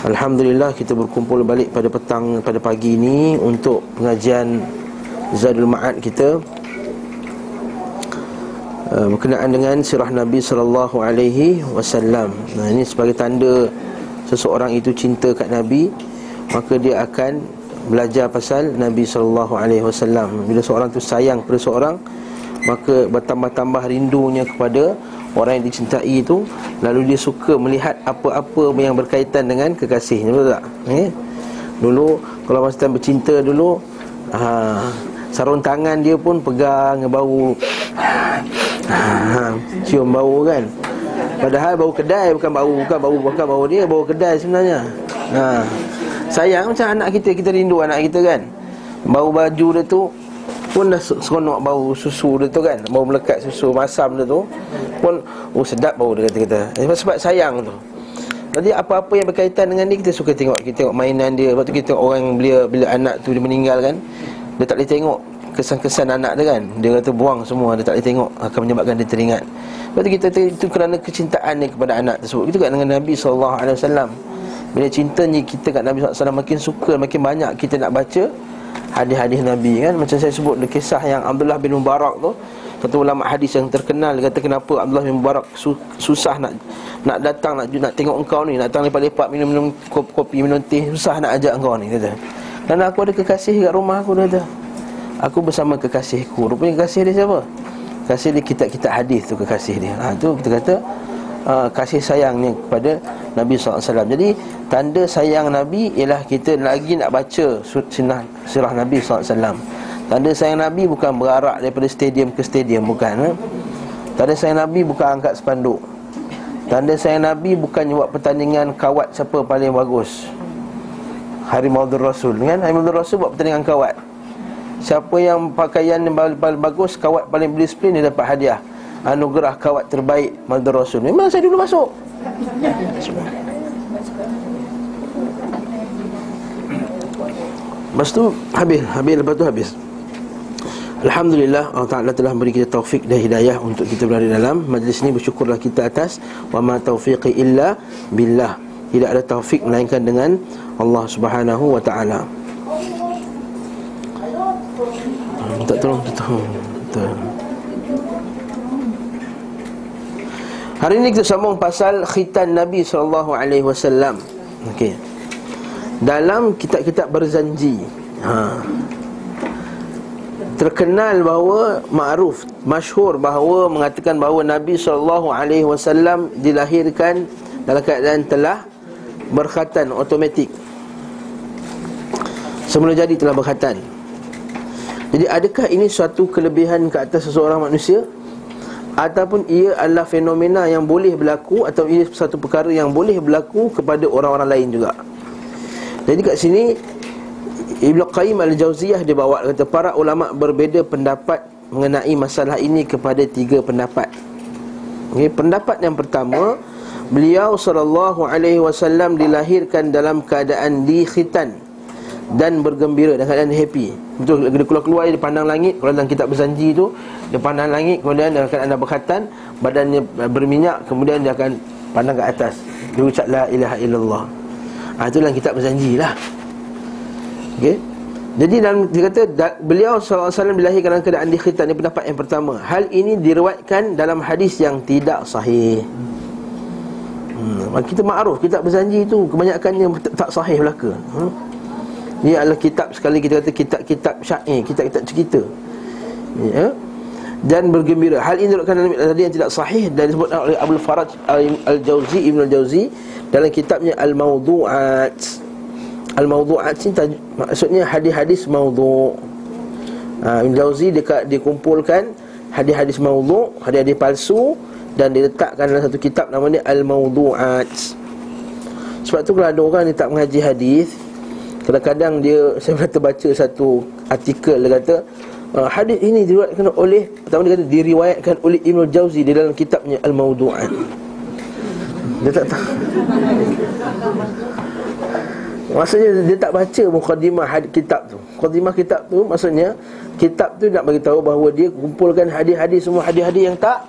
Alhamdulillah kita berkumpul balik pada petang pada pagi ini untuk pengajian Zadul Ma'ad kita uh, berkenaan dengan sirah Nabi sallallahu alaihi wasallam. Nah ini sebagai tanda seseorang itu cinta kat Nabi maka dia akan belajar pasal Nabi sallallahu alaihi wasallam. Bila seorang tu sayang pada seorang maka bertambah-tambah rindunya kepada orang yang dicintai itu lalu dia suka melihat apa-apa yang berkaitan dengan kekasihnya betul tak? Eh? dulu kalau masa time bercinta dulu ha, sarung tangan dia pun pegang bau ha, cium bau kan? Padahal bau kedai bukan bau bukan bau bukan bau dia bau kedai sebenarnya. Ha, sayang macam anak kita kita rindu anak kita kan? Bau baju dia tu pun dah seronok bau susu dia tu kan Bau melekat susu masam dia tu Pun oh sedap bau dia kata-kata. Sebab, sebab sayang tu. Jadi apa-apa yang berkaitan dengan ni Kita suka tengok. Kita tengok mainan dia Lepas tu kita tengok orang Bila, bila anak tu dia meninggal kan Dia tak boleh tengok Kesan-kesan anak dia kan. Dia kata buang semua Dia tak boleh tengok Akan menyebabkan dia teringat. Lepas tu kita Itu kerana kecintaan dia kepada anak tersebut. Itu kan dengan Nabi SAW Bila cintanya kita kat Nabi SAW Makin suka Makin banyak kita nak baca hadis-hadis Nabi kan? Macam saya sebut kisah yang Abdullah bin Mubarak tu satu ulama hadis yang terkenal kata kenapa Abdullah bin Mubarak su- susah nak nak datang nak nak tengok engkau ni nak datang lepak-lepak minum-minum kopi minum teh susah nak ajak engkau ni kata. Kerana aku ada kekasih kat rumah aku dia kata. Aku bersama kekasihku. Rupanya kekasih dia siapa? Kekasih dia kitab-kitab hadis tu kekasih dia. Ha tu kita kata uh, kasih sayangnya kepada Nabi SAW Jadi tanda sayang Nabi ialah kita lagi nak baca sunnah sirah Nabi SAW Tanda sayang Nabi bukan berarak daripada stadium ke stadium Bukan eh? Tanda sayang Nabi bukan angkat spanduk Tanda sayang Nabi bukan buat pertandingan kawat siapa paling bagus. Hari Maulid Rasul kan? Hari Maulid Rasul buat pertandingan kawat. Siapa yang pakaian yang paling bagus Kawat paling berdisiplin dia dapat hadiah anugerah kawat terbaik Maulid Rasul. Memang saya dulu masuk. Lepas tu habis, habis lepas tu habis. Alhamdulillah Allah Ta'ala telah beri kita taufik dan hidayah Untuk kita berada dalam majlis ini Bersyukurlah kita atas Wa ma taufiqi illa billah Tidak ada taufik melainkan dengan Allah Subhanahu Wa Ta'ala Minta tolong tolong Tolong Hari ini kita sambung pasal khitan Nabi sallallahu alaihi wasallam. Okey. Dalam kitab-kitab berzanji. Ha. Terkenal bahawa ma'ruf, masyhur bahawa mengatakan bahawa Nabi sallallahu alaihi wasallam dilahirkan dalam keadaan telah berkhatan automatik. Semula jadi telah berkhatan. Jadi adakah ini suatu kelebihan ke atas seseorang manusia? Ataupun ia adalah fenomena yang boleh berlaku atau ia satu perkara yang boleh berlaku kepada orang-orang lain juga. Jadi kat sini Ibnu Qayyim Al-Jauziyah dia bawa kata para ulama berbeza pendapat mengenai masalah ini kepada tiga pendapat. Okay, pendapat yang pertama, beliau sallallahu alaihi wasallam dilahirkan dalam keadaan dikhitan dan bergembira dan keadaan happy. Betul dia keluar-keluar dia pandang langit, kalau dalam kitab berjanji tu dia pandang langit kemudian dia akan ada berkhatan, badannya berminyak kemudian dia akan pandang ke atas. Dia ucap la ilaha illallah. Ah ha, itu dalam kitab berjanji lah. Okey. Jadi dalam dia kata beliau SAW dilahirkan dalam keadaan dikhitan Ini pendapat yang pertama Hal ini diriwayatkan dalam hadis yang tidak sahih hmm. Kita ma'ruf, kita berjanji itu Kebanyakannya tak sahih belaka hmm. Ini adalah kitab sekali kita kata Kitab-kitab syair, kitab-kitab cerita. Ya? Dan bergembira. Hal ini diriwayatkan dalam hadis yang tidak sahih Dan disebutkan oleh Abu Faraj Al-Jawzi Ibn Al-Jawzi Dalam kitabnya Al-Mawdu'at. Al-mawdu'at ni maksudnya hadis-hadis mawdu' ha, Ibn Jauzi dia, dia kumpulkan hadis-hadis mawdu' Hadis-hadis palsu Dan diletakkan dalam satu kitab namanya Al-mawdu'at. Sebab tu kalau ada orang yang tak mengaji hadis Kadang-kadang dia Saya pernah terbaca satu artikel Dia kata uh, Hadis ini diriwayatkan oleh Pertama dia kata diriwayatkan oleh Ibn Jauzi Di dalam kitabnya Al-mawdu'at Dia tak tahu Maksudnya dia tak baca mukadimah hadis kitab tu. Mukadimah kitab tu maksudnya kitab tu nak bagi tahu bahawa dia kumpulkan hadis-hadis semua hadis-hadis yang tak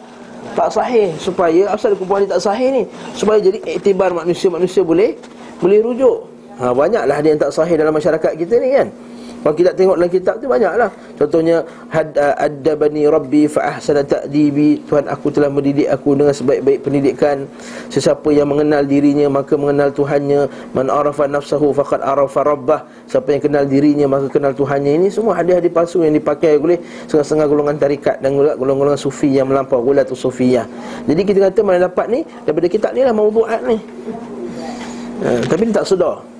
tak sahih supaya asal kumpulan tak sahih ni supaya jadi iktibar manusia-manusia boleh boleh rujuk. Ha banyaklah hadis yang tak sahih dalam masyarakat kita ni kan. Kalau kita tengok dalam kitab tu banyaklah. Contohnya adabani rabbi fa ahsana ta'dibi. Tuhan aku telah mendidik aku dengan sebaik-baik pendidikan. Sesiapa yang mengenal dirinya maka mengenal Tuhannya. Man arafa nafsahu faqad arafa rabbah. Siapa yang kenal dirinya maka kenal Tuhannya. Ini semua hadis-hadis palsu yang dipakai oleh setengah-setengah golongan tarikat dan golongan-golongan sufi yang melampau tu sufiyah. Jadi kita kata mana dapat ni daripada kitab ni lah maudu'at ni. Uh, tapi dia tak sedar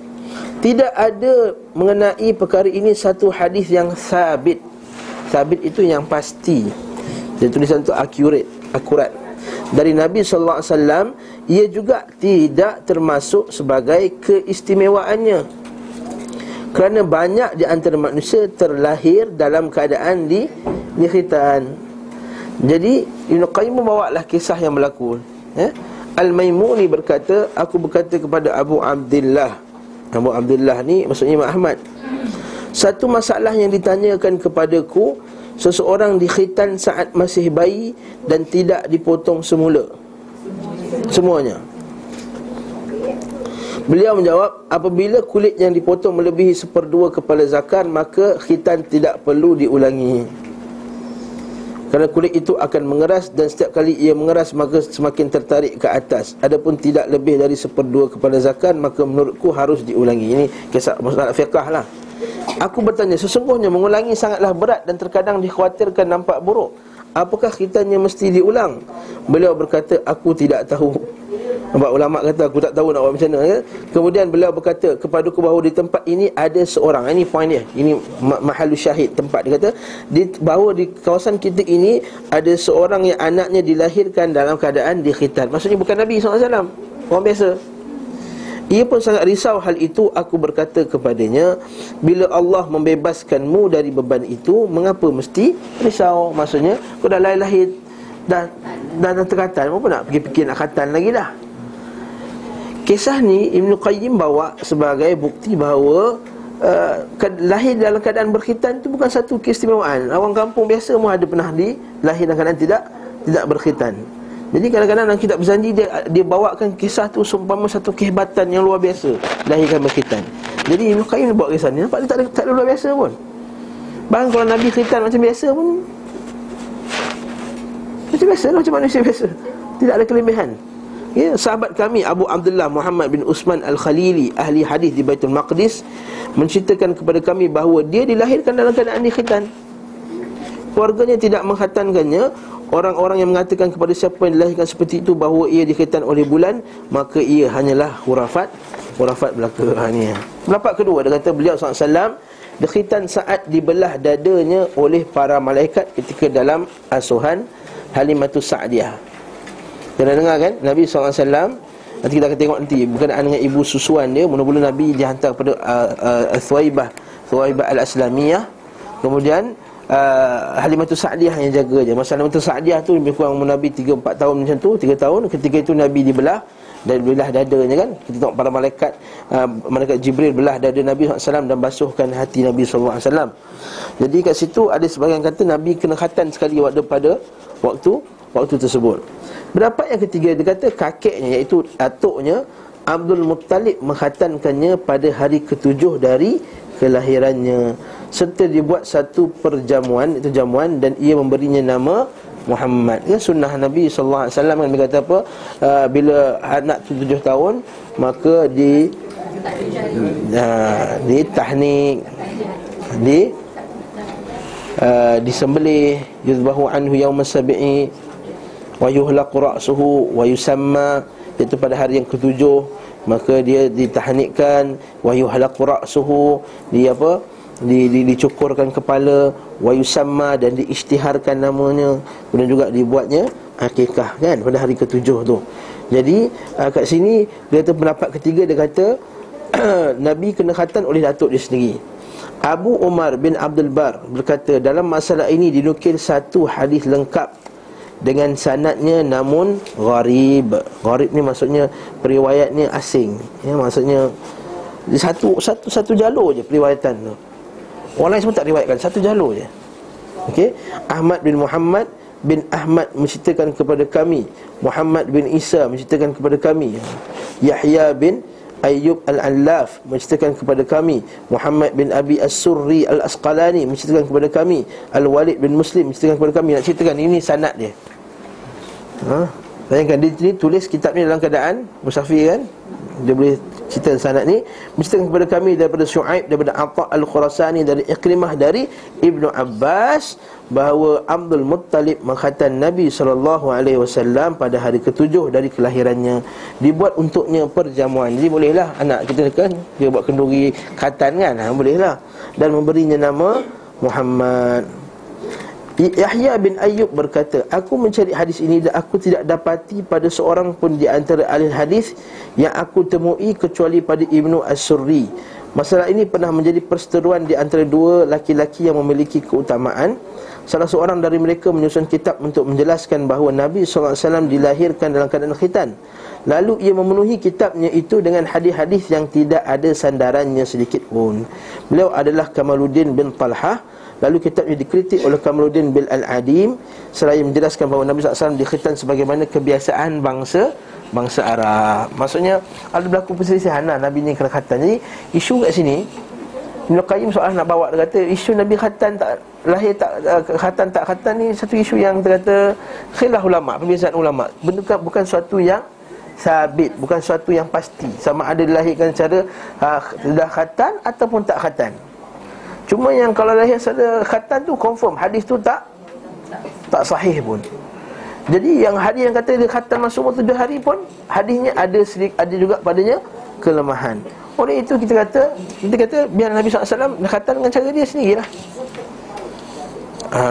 tidak ada mengenai perkara ini satu hadis yang sabit. Sabit itu yang pasti. Jadi tulisan itu accurate, akurat. Dari Nabi sallallahu alaihi wasallam, ia juga tidak termasuk sebagai keistimewaannya. Kerana banyak di antara manusia terlahir dalam keadaan di di khitan. Jadi Ibn Qayyim membawalah kisah yang berlaku. Eh? Al-Maimuni berkata, aku berkata kepada Abu Abdullah Abu Abdullah ni maksudnya Imam Ahmad. Satu masalah yang ditanyakan kepadaku Seseorang dikhitan saat masih bayi Dan tidak dipotong semula. Semuanya. Beliau menjawab Apabila kulit yang dipotong melebihi seperdua kepala zakar Maka khitan tidak perlu diulangi kerana kulit itu akan mengeras dan setiap kali ia mengeras maka semakin tertarik ke atas. Adapun tidak lebih dari seperdua kepada zakat maka menurutku harus diulangi. Ini kisah masalah fiqah lah. Aku bertanya, sesungguhnya mengulangi sangatlah berat dan terkadang dikhawatirkan nampak buruk. Apakah kitanya mesti diulang? Beliau berkata, aku tidak tahu. Nampak ulama kata aku tak tahu nak buat macam mana. Ya? Kemudian beliau berkata kepada aku bahawa di tempat ini ada seorang. Ini poin dia. Ini mahalu syahid tempat. Dia kata di, Bahawa di kawasan kita ini Ada seorang yang anaknya dilahirkan dalam keadaan dikhitan Maksudnya bukan Nabi SAW Orang biasa. Ia pun sangat risau hal itu. Aku berkata kepadanya Bila Allah membebaskanmu dari beban itu Mengapa mesti risau? Maksudnya kau dah lahir-lahir Dah, dah, dah terkatan. Apa nak pergi-pergi nak katan lagi dah Kisah ni Ibn Qayyim bawa sebagai bukti bahawa uh, Lahir dalam keadaan berkhitan itu bukan satu keistimewaan. Orang kampung biasa pun ada pernah di Lahir dalam keadaan tidak tidak berkhitan. Jadi kadang-kadang dalam kitab berjanji dia, dia bawakan kisah tu Sumpama satu kehebatan yang luar biasa Lahirkan berkhitan. Jadi Ibn Qayyim bawa kisah ni Nampak dia tak ada, tak ada luar biasa pun. Bahkan kalau Nabi khitan macam biasa pun Macam biasa lah, macam manusia biasa. Tidak ada kelebihan Ya, sahabat kami Abu Abdullah Muhammad bin Usman Al-Khalili ahli hadis di Baitul Maqdis menceritakan kepada kami bahawa dia dilahirkan dalam keadaan dikhitan. Keluarganya tidak mengkhatankannya. Orang-orang yang mengatakan kepada siapa yang dilahirkan seperti itu bahawa ia dikhitan oleh bulan, maka ia hanyalah hurafat, hurafat belaka. Ha, ni. Pendapat kedua dia kata beliau SAW dikhitan saat dibelah dadanya oleh para malaikat ketika dalam asuhan Halimatus Sa'diyah. Kita dengar kan? Nabi SAW Nanti kita akan tengok nanti Berkenaan dengan ibu susuan dia Mula-mula Nabi dihantar kepada uh, uh, Thuwaibah Thuwaibah al-Aslamiyah. Kemudian uh, Halimatul Sa'diyah yang jaga je Masa Halimatul Sa'diyah tu Lebih kurang Nabi 3-4 tahun macam tu 3 tahun. Ketika itu Nabi dibelah dan belah dadanya kan? Kita tengok para malaikat uh, malaikat Jibril belah dada Nabi SAW dan basuhkan hati Nabi SAW jadi kat situ ada sebagian kata Nabi kena khatan sekali waktu pada waktu waktu tersebut Berapa yang ketiga? Dia kata kakeknya iaitu atuknya Abdul Muttalib menghatankannya pada hari ketujuh dari kelahirannya. Serta dibuat satu perjamuan itu jamuan dan ia memberinya nama Muhammad. Ya sunnah Nabi sallallahu alaihi wasallam. Kan dia kata apa? Uh, bila anak tu tujuh tahun maka di uh, di tahnik di uh, disembelih yuzbahu anhu yaum sabi'i wa yuhlaqu ra'suhu wa yusamma iaitu pada hari yang ketujuh maka dia ditahnikkan wa yuhlaqu ra'suhu dia apa? Di, di, dicukurkan kepala wa yusamma dan diisytiharkan namanya kemudian juga dibuatnya akikah kan? Pada hari ketujuh tu. Jadi uh, kat sini dia kata pendapat ketiga dia kata Nabi kena khatan oleh datuk dia sendiri. Abu Umar bin Abdul Bar berkata dalam masalah ini dinukil satu hadis lengkap dengan sanadnya namun gharib. Gharib ni maksudnya periwayatnya asing. Ya maksudnya satu satu satu jalur je periwayatan tu. Orang lain semua tak riwayatkan satu jalur je. Okey, Ahmad bin Muhammad bin Ahmad menceritakan kepada kami Muhammad bin Isa menceritakan kepada kami Yahya bin Ayyub Al-Allaf menceritakan kepada kami. Muhammad bin Abi As-Surri Al-Asqalani menceritakan kepada kami. Al-Walid bin Muslim menceritakan kepada kami. Nak ceritakan ini sanad dia. Ha? Bayangkan dia ni tulis kitab ni dalam keadaan Musafir kan? Dia boleh cerita sanad ni Menceritakan kepada kami daripada Shu'aib Daripada Atta' Al-Khurasani Dari Ikrimah Dari Ibnu Abbas Bahawa Abdul Muttalib Menghatan Nabi SAW Pada hari ketujuh dari kelahirannya. Dibuat untuknya perjamuan. Jadi bolehlah anak kita kan Dia buat kenduri khatan kan? Ha, Bolehlah. Dan memberinya nama Muhammad Yahya bin Ayyub berkata Aku mencari hadis ini dan aku tidak dapati pada seorang pun di antara ahli hadis Yang aku temui kecuali pada Ibnu As-Surri. Masalah ini pernah menjadi perseteruan di antara dua laki-laki yang memiliki keutamaan. Salah seorang dari mereka menyusun kitab untuk menjelaskan bahawa Nabi SAW dilahirkan dalam keadaan khitan. Lalu ia memenuhi kitabnya itu dengan hadis-hadis yang tidak ada sandarannya sedikit pun. Beliau adalah Kamaluddin bin Talhah Lalu kitabnya dikritik oleh Kamaluddin bil Al-Adim Seraya menjelaskan bahawa Nabi SAW dikhitan sebagaimana kebiasaan bangsa Bangsa Arab. Maksudnya ada berlaku perselisihan lah Nabi ni kena khatan Jadi isu kat sini Ibn Qayyim soalan nak bawa Dia kata isu Nabi khatan tak Lahir tak uh, khatan tak khatan ni Satu isu yang dia kata Khilaf ulama' Perbezaan ulama' Bukan, bukan suatu yang Sabit Bukan suatu yang pasti. Sama ada dilahirkan secara uh, Dah khatan Ataupun tak khatan Cuma yang kalau lahir sada khatan tu confirm hadis tu tak tak sahih pun. Jadi yang hadis yang kata dia khatan masuk waktu tujuh hari pun hadisnya ada sedikit ada juga padanya kelemahan. Oleh itu kita kata kita kata biar Nabi SAW khatan dengan cara dia sendirilah. Ha.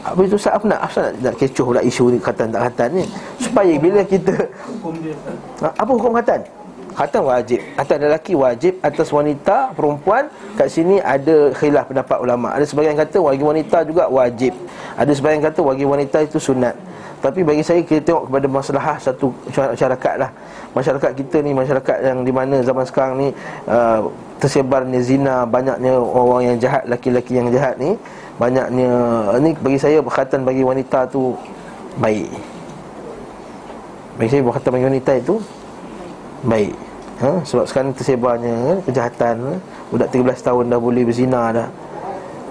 Apa itu sah nak asal nak, nak kecoh pula isu ni khatan tak khatan ni supaya bila kita hukum dia ha, apa hukum khatan? Khatam wajib. Atas lelaki wajib Atas wanita perempuan. Kat sini ada khilaf pendapat ulama. Ada sebagian kata bagi wanita juga wajib. Ada sebagian kata bagi wanita itu sunat. Tapi bagi saya kita tengok kepada masalah Satu masyarakat lah. Masyarakat kita ni Masyarakat yang di mana zaman sekarang ni uh, Tersebarnya zina Banyaknya orang yang jahat Laki-laki yang jahat ni Banyaknya Ini bagi saya berkatan bagi wanita tu Baik. Bagi saya berkatan bagi wanita itu baik ha? Sebab sekarang tersebarnya kan, kejahatan ha? Budak 13 tahun dah boleh berzina dah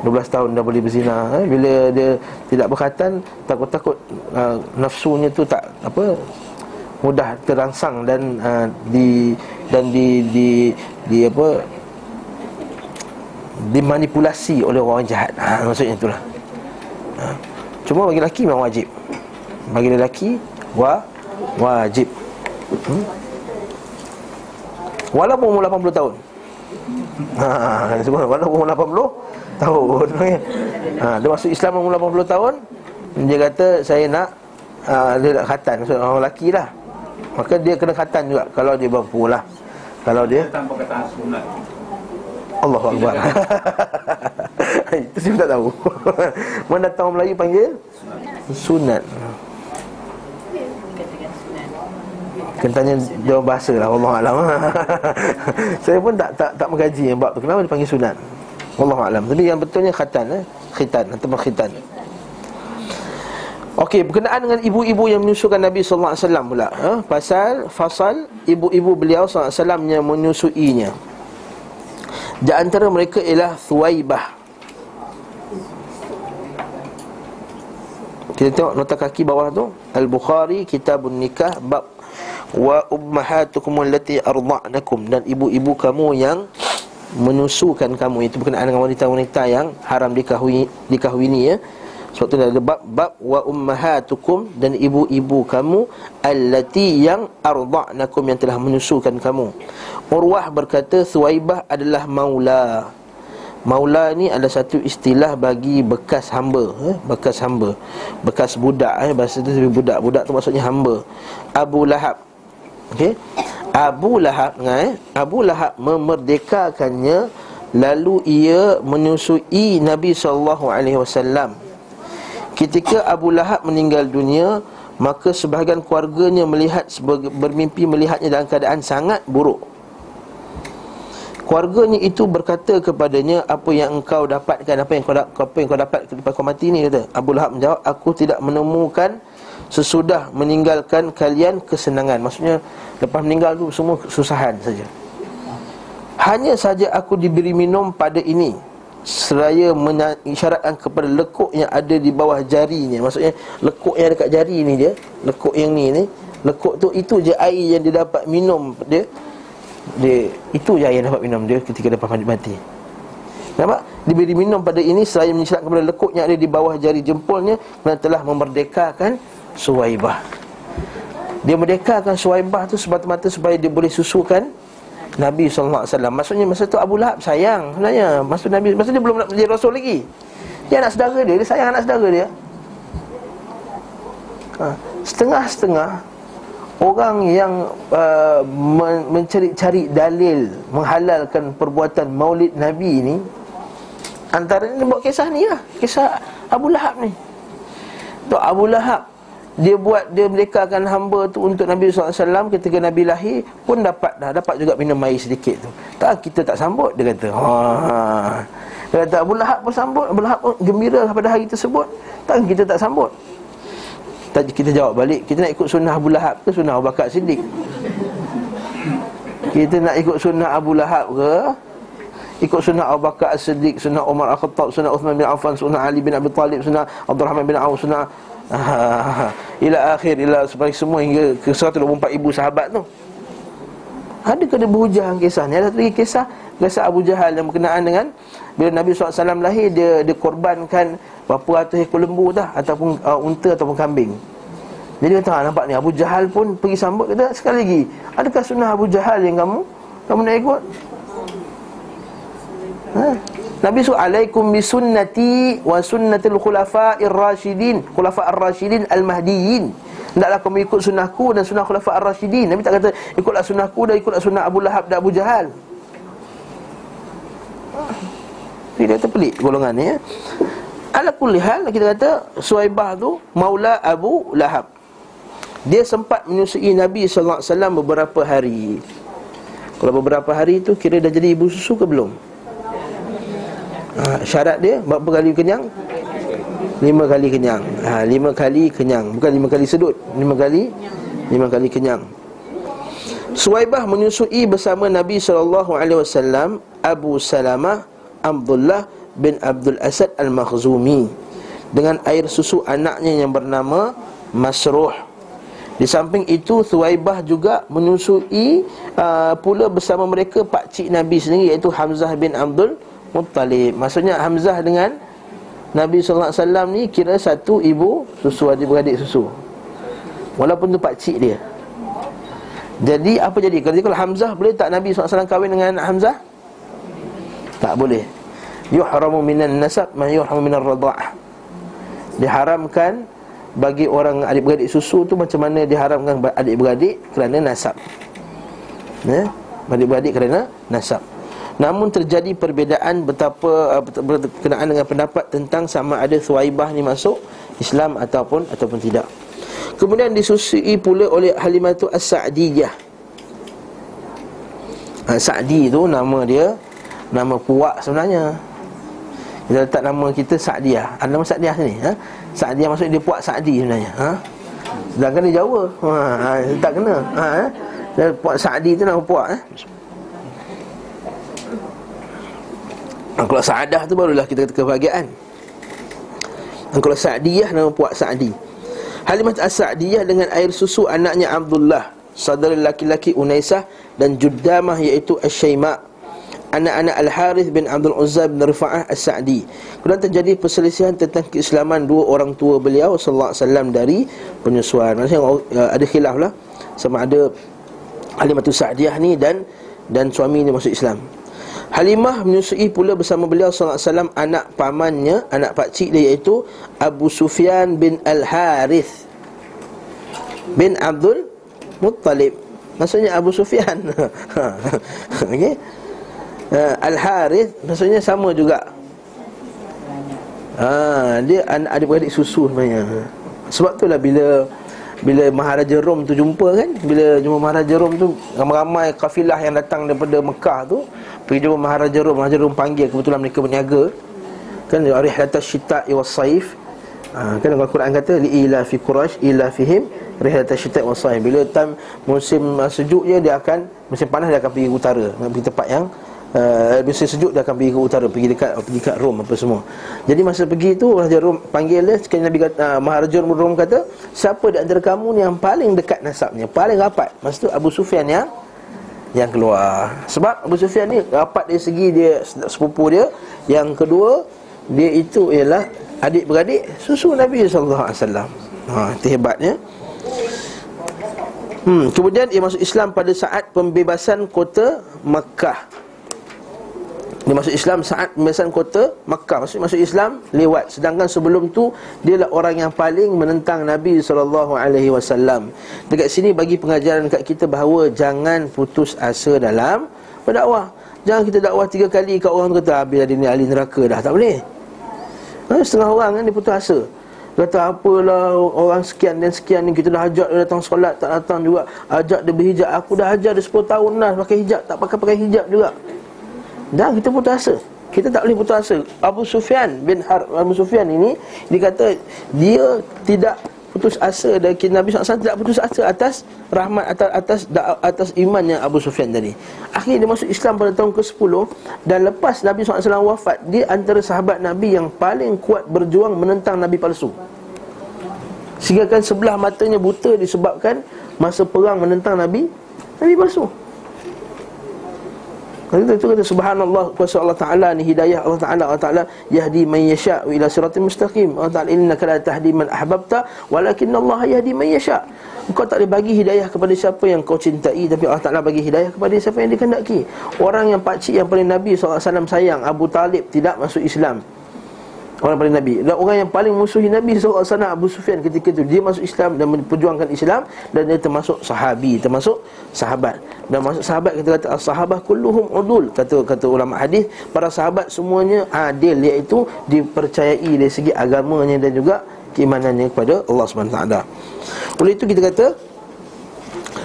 12 tahun dah boleh berzina ha? Bila dia tidak berkatan Takut-takut uh, nafsunya tu tak apa Mudah terangsang dan uh, di dan di di di apa dimanipulasi oleh orang jahat. Ha, maksudnya itulah. Ha. Cuma bagi lelaki memang wajib. Bagi lelaki wa wajib. Hmm? Walaupun umur 80 tahun. Ha, walaupun umur 80 tahun. Ha, Dia masuk Islam umur 80 tahun Dia kata saya nak ha, Dia nak khatan. Maksud orang lelaki lah. Maka dia kena khatan juga Kalau dia berapa lah. Kalau dia Tanpa kata sunat. Allah Akbar. Itu saya tak tahu. Mana orang Melayu panggil Sunat Kena tanya dia bahasa lah Allah Alam Saya pun tak tak tak mengkaji yang bab tu Kenapa dipanggil sunat Allah Alam Tapi yang betulnya khatan eh? Khitan atau khitan Okey, berkenaan dengan ibu-ibu yang menyusukan Nabi wasallam pula, ha? pasal fasal ibu-ibu beliau wasallam yang menyusuinya. Di antara mereka ialah Thuwaibah. Kita tengok nota kaki bawah tu, Al-Bukhari Kitabun Nikah bab wa ummahatukum allati arda'nakum dan ibu-ibu kamu yang menyusukan kamu itu berkenaan dengan wanita-wanita yang haram dikahwini dikahwini ya sebab tu ada bab bab wa ummahatukum dan ibu-ibu kamu allati yang arda'nakum yang telah menyusukan kamu. Urwah berkata Suwaibah adalah maula. Maula ni adalah satu istilah bagi bekas hamba, eh? bekas hamba. Bekas budak eh bahasa tu lebih budak. Budak tu maksudnya hamba. Abu Lahab. Okey. Abu Lahab eh? Abu Lahab memerdekakannya lalu ia menyusui Nabi sallallahu alaihi wasallam Ketika Abu Lahab meninggal dunia Maka sebahagian keluarganya melihat Bermimpi melihatnya dalam keadaan sangat buruk Keluarganya itu berkata kepadanya Apa yang engkau dapatkan Apa yang kau, apa yang kau dapat lepas kau mati ni kata Abu Lahab menjawab Aku tidak menemukan Sesudah meninggalkan kalian kesenangan. Maksudnya lepas meninggal tu semua kesusahan saja. Hanya saja aku diberi minum pada ini seraya mengisyaratkan kepada lekuk yang ada di bawah jarinya maksudnya lekuk yang dekat jari ni dia lekuk yang ni ni lekuk tu itu je air yang dia dapat minum dia. Dia itu je air yang dapat minum dia ketika mati mati nampak? Diberi minum pada ini seraya mengisyaratkan kepada lekuk yang ada di bawah jari jempolnya dan telah memerdekakan Suwaibah. Dia merdekakan Suwaibah tu semata-mata supaya dia boleh susukan Nabi SAW Maksudnya masa tu Abu Lahab sayang sebenarnya. Masa Nabi Masa dia belum nak menjadi Rasul lagi. Dia anak saudara dia Dia sayang anak saudara dia. Ha. Setengah-setengah Orang yang uh, mencari-cari dalil Menghalalkan perbuatan maulid Nabi ni Antara ni buat kisah ni lah. Kisah Abu Lahab ni. Tu Abu Lahab dia buat dia merdekakan hamba tu untuk Nabi SAW ketika Nabi lahir pun dapat dah dapat juga minum air sedikit tu. Tak kita tak sambut dia kata. Ha. Dia kata Abu Lahab pun sambut, Abu Lahab pun gembira pada hari tersebut. Tak kita tak sambut. Tak kita jawab balik, kita nak ikut sunnah Abu Lahab ke sunnah Abu Bakar Siddiq? Kita nak ikut sunnah Abu Lahab ke ikut sunnah Abu Bakar As-Siddiq, sunnah Umar Al-Khattab, sunnah Uthman bin Affan, sunnah Ali bin Abi Talib, sunnah Abdul Rahman bin Auf, sunnah ila akhir ila sampai semua hingga ke 124 ibu sahabat tu. Adakah dia berhujah kisah ni? Ada lagi kisah kisah Abu Jahal yang berkenaan dengan bila Nabi SAW lahir dia dikorbankan berapa ratus ekor lembu dah ataupun uh, unta ataupun kambing. Jadi kata ha, nampak ni Abu Jahal pun pergi sambut kata sekali lagi adakah sunnah Abu Jahal yang kamu kamu nak ikut? Ha? Nabi suruh alaikum bi sunnati wa sunnatil khulafa'ir rasyidin, khulafa'ir rasyidin al-mahdiyyin. Hendaklah kamu ikut sunnahku dan sunnah khulafa'ir rasyidin. Nabi tak kata ikutlah sunnahku dan ikutlah sunnah Abu Lahab dan Abu Jahal. Dia kata pelik golongan ni ya. Ala kulli hal kita kata Suhaibah tu Maula Abu Lahab. Dia sempat menyusui Nabi sallallahu alaihi wasallam beberapa hari. Kalau beberapa hari tu kira dah jadi ibu susu ke belum? Ha, Syarat dia Berapa kali kenyang? Lima kali kenyang. Ha, Lima kali kenyang. Bukan lima kali sedut Lima kali Lima kali kenyang. Suwaibah menyusui bersama Nabi SAW Abu Salamah Abdullah bin Abdul Asad Al-Makhzumi Dengan air susu anaknya yang bernama Masruh. Di samping itu Suwaibah juga menyusui uh, Pula bersama mereka Pak Cik Nabi sendiri Iaitu Hamzah bin Abdul Muttalib Maksudnya Hamzah dengan Nabi SAW ni kira satu ibu susu adik-beradik susu Walaupun tu pakcik dia Jadi apa jadi? Kalau Hamzah boleh tak Nabi SAW kahwin dengan Hamzah? Tak boleh Yuhramu minan nasab Man yuhramu minan rada'ah Diharamkan bagi orang adik-beradik susu tu macam mana diharamkan adik-beradik kerana nasab. Ya? Adik-beradik kerana nasab. Namun terjadi perbezaan betapa uh, berkenaan dengan pendapat tentang sama ada Thuwaibah ni masuk Islam ataupun ataupun tidak. Kemudian disusui pula oleh Halimah tu As-Sa'diyah ha, Sa'di tu nama dia Nama puak sebenarnya Kita letak nama kita Sa'diyah Ada nama Sa'diyah sini ha? Sa'diyah maksudnya dia puak Sa'di sebenarnya ha? Sedangkan dia Jawa ha, ha, Tak kena ha, ha? Puak Sa'di tu nama puak eh? Ha, Kalau Sa'adah tu barulah kita kata kebahagiaan. Dan kalau Sa'diyah nama puak Sa'di. Halimah As-Sa'diyah dengan air susu anaknya Abdullah Saudara laki-laki Unaisah dan Juddamah iaitu Ash-Shayma' Anak-anak Al-Harith bin Abdul Uzza bin Rifa'ah As-Sa'di. Kemudian terjadi perselisihan tentang keislaman dua orang tua beliau Sallallahu Alaihi Wasallam dari penyusuan Maksudnya uh, ada khilaf lah Sama ada Halimatul Sa'diyah ni dan dan suami ni masuk Islam Halimah menyusui pula bersama beliau sallallahu alaihi wasallam anak pamannya, anak pak cik dia iaitu Abu Sufyan bin Al-Harith bin Abdul Muttalib. Maksudnya Abu Sufyan. Okey. Uh, Al-Harith maksudnya sama juga. Ha, dia anak adik-beradik susu sebenarnya. Sebab itulah bila bila Maharaja Rom tu jumpa kan Bila jumpa Maharaja Rom tu Ramai-ramai kafilah yang datang daripada Mekah tu Pergi jumpa Maharaja Rom. Maharaja Rom panggil kebetulan mereka berniaga. Kan Rihlatas Syita' Iwas Saif. Ha, Kan Al-Quran kata Li'ila fi Quraish Ila fihim Rihlatas Syita' Iwas Saif. Bila time musim uh, sejuk je Dia akan Musim panas dia akan pergi utara Pergi tempat yang uh, Musim sejuk dia akan pergi ke utara Pergi dekat pergi kat Rom apa semua. Jadi masa pergi tu Maharaja Rom panggil dia Sekali Nabi kata uh, Maharaja Rom kata Siapa di antara kamu ni yang paling dekat nasabnya Paling rapat? Masa tu Abu Sufyan yang yang keluar. Sebab Abu Sufyan ni rapat dari segi dia sepupu dia. Yang kedua Dia itu ialah adik-beradik susu Nabi SAW ha, Itu hebatnya. Hmm, Kemudian dia masuk Islam pada saat pembebasan kota Makkah dia masuk Islam saat pembebasan kota Makkah Maksudnya masuk Islam lewat. Sedangkan sebelum tu Dia lah orang yang paling menentang Nabi SAW Dekat sini bagi pengajaran kat kita bahawa Jangan putus asa dalam berdakwah. Jangan kita dakwah tiga kali kat orang tu kata Habis ada ni ahli neraka dah. Tak boleh. Ha, Setengah orang kan dia putus asa. Kata apalah orang sekian dan sekian ni Kita dah ajak dia datang solat tak datang juga. Ajak dia berhijab Aku dah ajar dia 10 tahun dah pakai hijab. Tak pakai-pakai hijab juga dan kita putus asa. Kita tak boleh putus asa. Abu Sufyan bin Har Abu Sufyan ini Dia kata Dia tidak putus asa. Dan Nabi SAW tidak putus asa atas Rahmat atas atas atas imannya Abu Sufyan tadi. Akhirnya dia masuk Islam pada tahun ke-10 Dan lepas Nabi SAW wafat Dia antara sahabat Nabi yang paling kuat berjuang Menentang Nabi palsu. Sehingga kan sebelah matanya buta disebabkan Masa perang menentang Nabi Nabi palsu Kata itu kata subhanallah kuasa Allah Taala ni hidayah Allah Taala Allah Taala yahdi man yasha ila siratal mustaqim. Allah Taala innaka la tahdi man ahbabta walakin Allah yahdi man yasha. Kau tak boleh bagi hidayah kepada siapa yang kau cintai tapi Allah Taala bagi hidayah kepada siapa yang dikehendaki. Orang yang pak cik yang paling Nabi SAW sayang Abu Talib tidak masuk Islam. Orang paling Nabi. Dan orang yang paling musuhi Nabi SAW Abu Sufyan ketika itu. Dia masuk Islam dan memperjuangkan Islam Dan dia termasuk sahabi Termasuk sahabat. Dan masuk sahabat kita kata Sahabah kulluhum udul Kata kata ulama hadis. Para sahabat semuanya adil Iaitu dipercayai dari segi agamanya Dan juga keimanannya kepada Allah SWT Oleh itu kita kata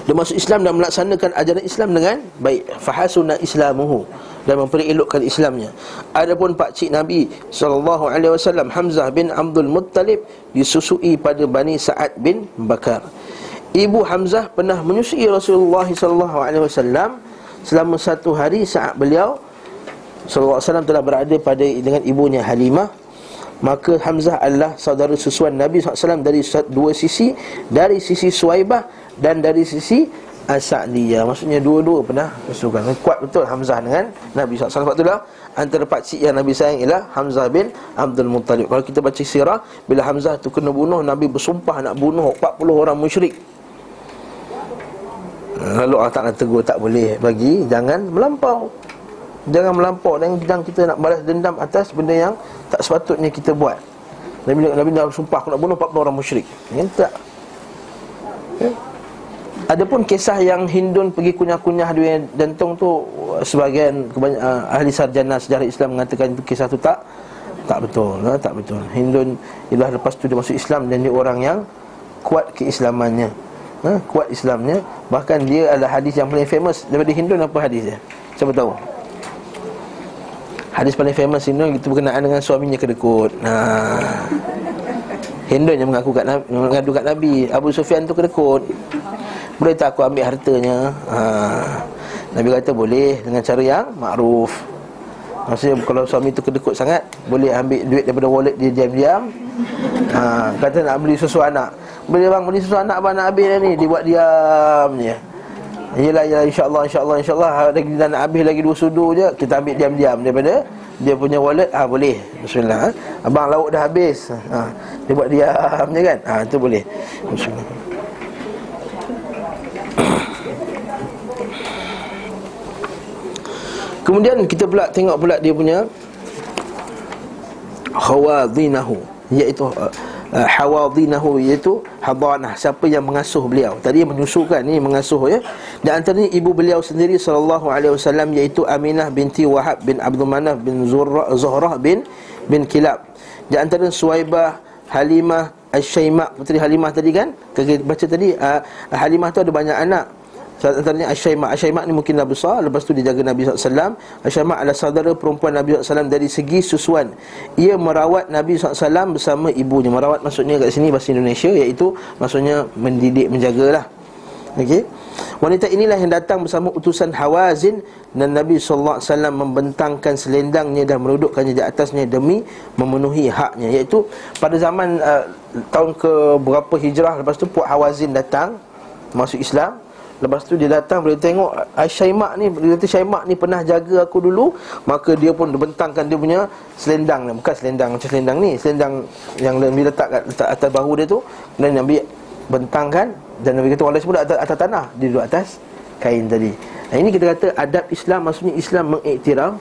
dia masuk Islam dan melaksanakan ajaran Islam dengan baik. Fahasuna islamuhu dan memperelokkan Islamnya. Adapun pak cik Nabi sallallahu alaihi wasallam Hamzah bin Abdul Muttalib disusui pada Bani Sa'ad bin Bakar. Ibu Hamzah pernah menyusui Rasulullah sallallahu alaihi wasallam selama satu hari saat beliau sallallahu alaihi wasallam telah berada pada dengan ibunya Halimah maka Hamzah adalah saudara susuan Nabi SAW dari dua sisi dari sisi Suwaibah dan dari sisi As-Sa'diyah. Maksudnya dua-dua pernah bersukan. Kuat betul Hamzah dengan Nabi SAW. Sebab itulah Antara pakcik yang Nabi sayang ialah Hamzah bin Abdul Muttalib. Kalau kita baca sirah Bila Hamzah tu kena bunuh Nabi bersumpah nak bunuh 40 orang musyrik. Lalu Allah Ta'ala tegur tak boleh bagi Jangan melampau. Jangan melampau Dan jangan kita nak balas dendam atas benda yang Tak sepatutnya kita buat. Nabi, Nabi dah bersumpah Aku nak bunuh 40 orang musyrik. Ini tak. Okay. Adapun kisah yang Hindun pergi kunyah-kunyah duit jantung tu sebagian kebanyak, uh, ahli sarjana sejarah Islam mengatakan itu kisah tu tak tak betul, ha? tak betul. Hindun ialah lepas tu dia masuk Islam dan dia orang yang kuat keislamannya ha? Kuat Islamnya Bahkan dia adalah hadis yang paling famous Daripada Hindun apa hadis dia? Siapa tahu? Hadis paling famous Hindun Itu berkenaan dengan suaminya kedekut ha. Hindun yang mengaku kat Nabi, mengadu kat Nabi Abu Sufyan tu kedekut Boleh tak aku ambil hartanya? Ha. Nabi kata boleh Dengan cara yang makruf Maksudnya kalau suami tu kedekut sangat Boleh ambil duit daripada wallet dia diam-diam. Ha, Kata nak beli susu anak. Beli bang, beli susu anak abang nak habis ni. Dia buat diam je. Yelah, yelah, insyaAllah, insyaAllah, insyaAllah. Lagi kita nak habis lagi dua sudu je Kita ambil diam-diam. Daripada Dia punya wallet, ah ha, boleh. Bismillah ha? Abang lauk dah habis. Ha, Dia buat diam je kan? Ha, tu boleh. Bismillah Kemudian kita pula tengok pula dia punya Khawadinahu Iaitu uh, uh, hawadinahu iaitu hadanah siapa yang mengasuh beliau. Tadi menyusukan ni mengasuh ya. Dan antaranya ibu beliau sendiri sallallahu alaihi wasallam iaitu Aminah binti Wahab bin Abdul Manaf bin Zuhrah bin bin Kilab. Di antara Suwaibah Halimah Asy-Syaimah puteri Halimah tadi kan? Kita baca tadi uh, Halimah tu ada banyak anak. Antaranya Asyaimah Asyaimah ni mungkin dah besar. Lepas tu dia jaga Nabi SAW Asyaimah adalah saudara perempuan Nabi SAW Dari segi susuan. Ia merawat Nabi SAW bersama ibunya. Merawat maksudnya kat sini bahasa Indonesia Iaitu maksudnya mendidik, menjagalah Okey? Wanita inilah yang datang bersama utusan Hawazin Dan Nabi SAW membentangkan selendangnya Dan merudukkannya di atasnya Demi memenuhi haknya. Iaitu pada zaman uh, tahun ke berapa hijrah Lepas tu Puak Hawazin datang Masuk Islam. Lepas tu dia datang Bila tengok Syaimak ni Dia kata Syaimak ni pernah jaga aku dulu. Maka dia pun bentangkan dia punya Selendang Bukan selendang macam selendang ni Selendang yang Nabi letak kat letak atas bahu dia tu. Dan Nabi bentangkan Dan Nabi kata Walau semua atas, atas tanah Dia duduk atas kain tadi. Nah, Ini kita kata adab Islam Maksudnya Islam mengiktiraf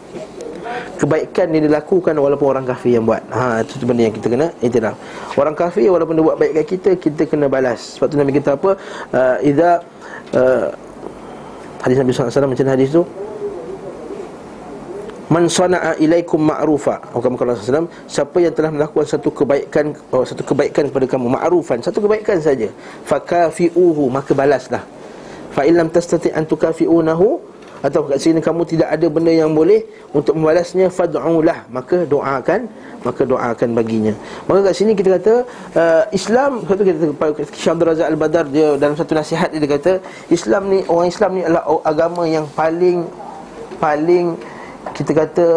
Kebaikan yang dilakukan walaupun orang kafir yang buat. Ha, Itu benda yang kita kena iktiraf. Orang kafir walaupun dia buat baik kat kita Kita kena balas. Sebab tu Nabi kita apa? Uh, Iza uh, hadis Nabi SAW macam hadis tu Man sana'a ilaikum ma'rufa Hukum Allah SAW Siapa yang telah melakukan satu kebaikan oh, Satu kebaikan kepada kamu Ma'rufan Satu kebaikan saja Fakafi'uhu Maka balaslah Fa'ilam tastati antukafi'unahu Atau kat sini kamu tidak ada benda yang boleh Untuk membalasnya Fad'ulah Maka doakan maka doakan baginya. Maka kat sini kita kata uh, Islam satu kita Syekh Abdul Razak Al-Badar dia dalam satu nasihat dia kata Islam ni orang Islam ni adalah agama yang paling paling kita kata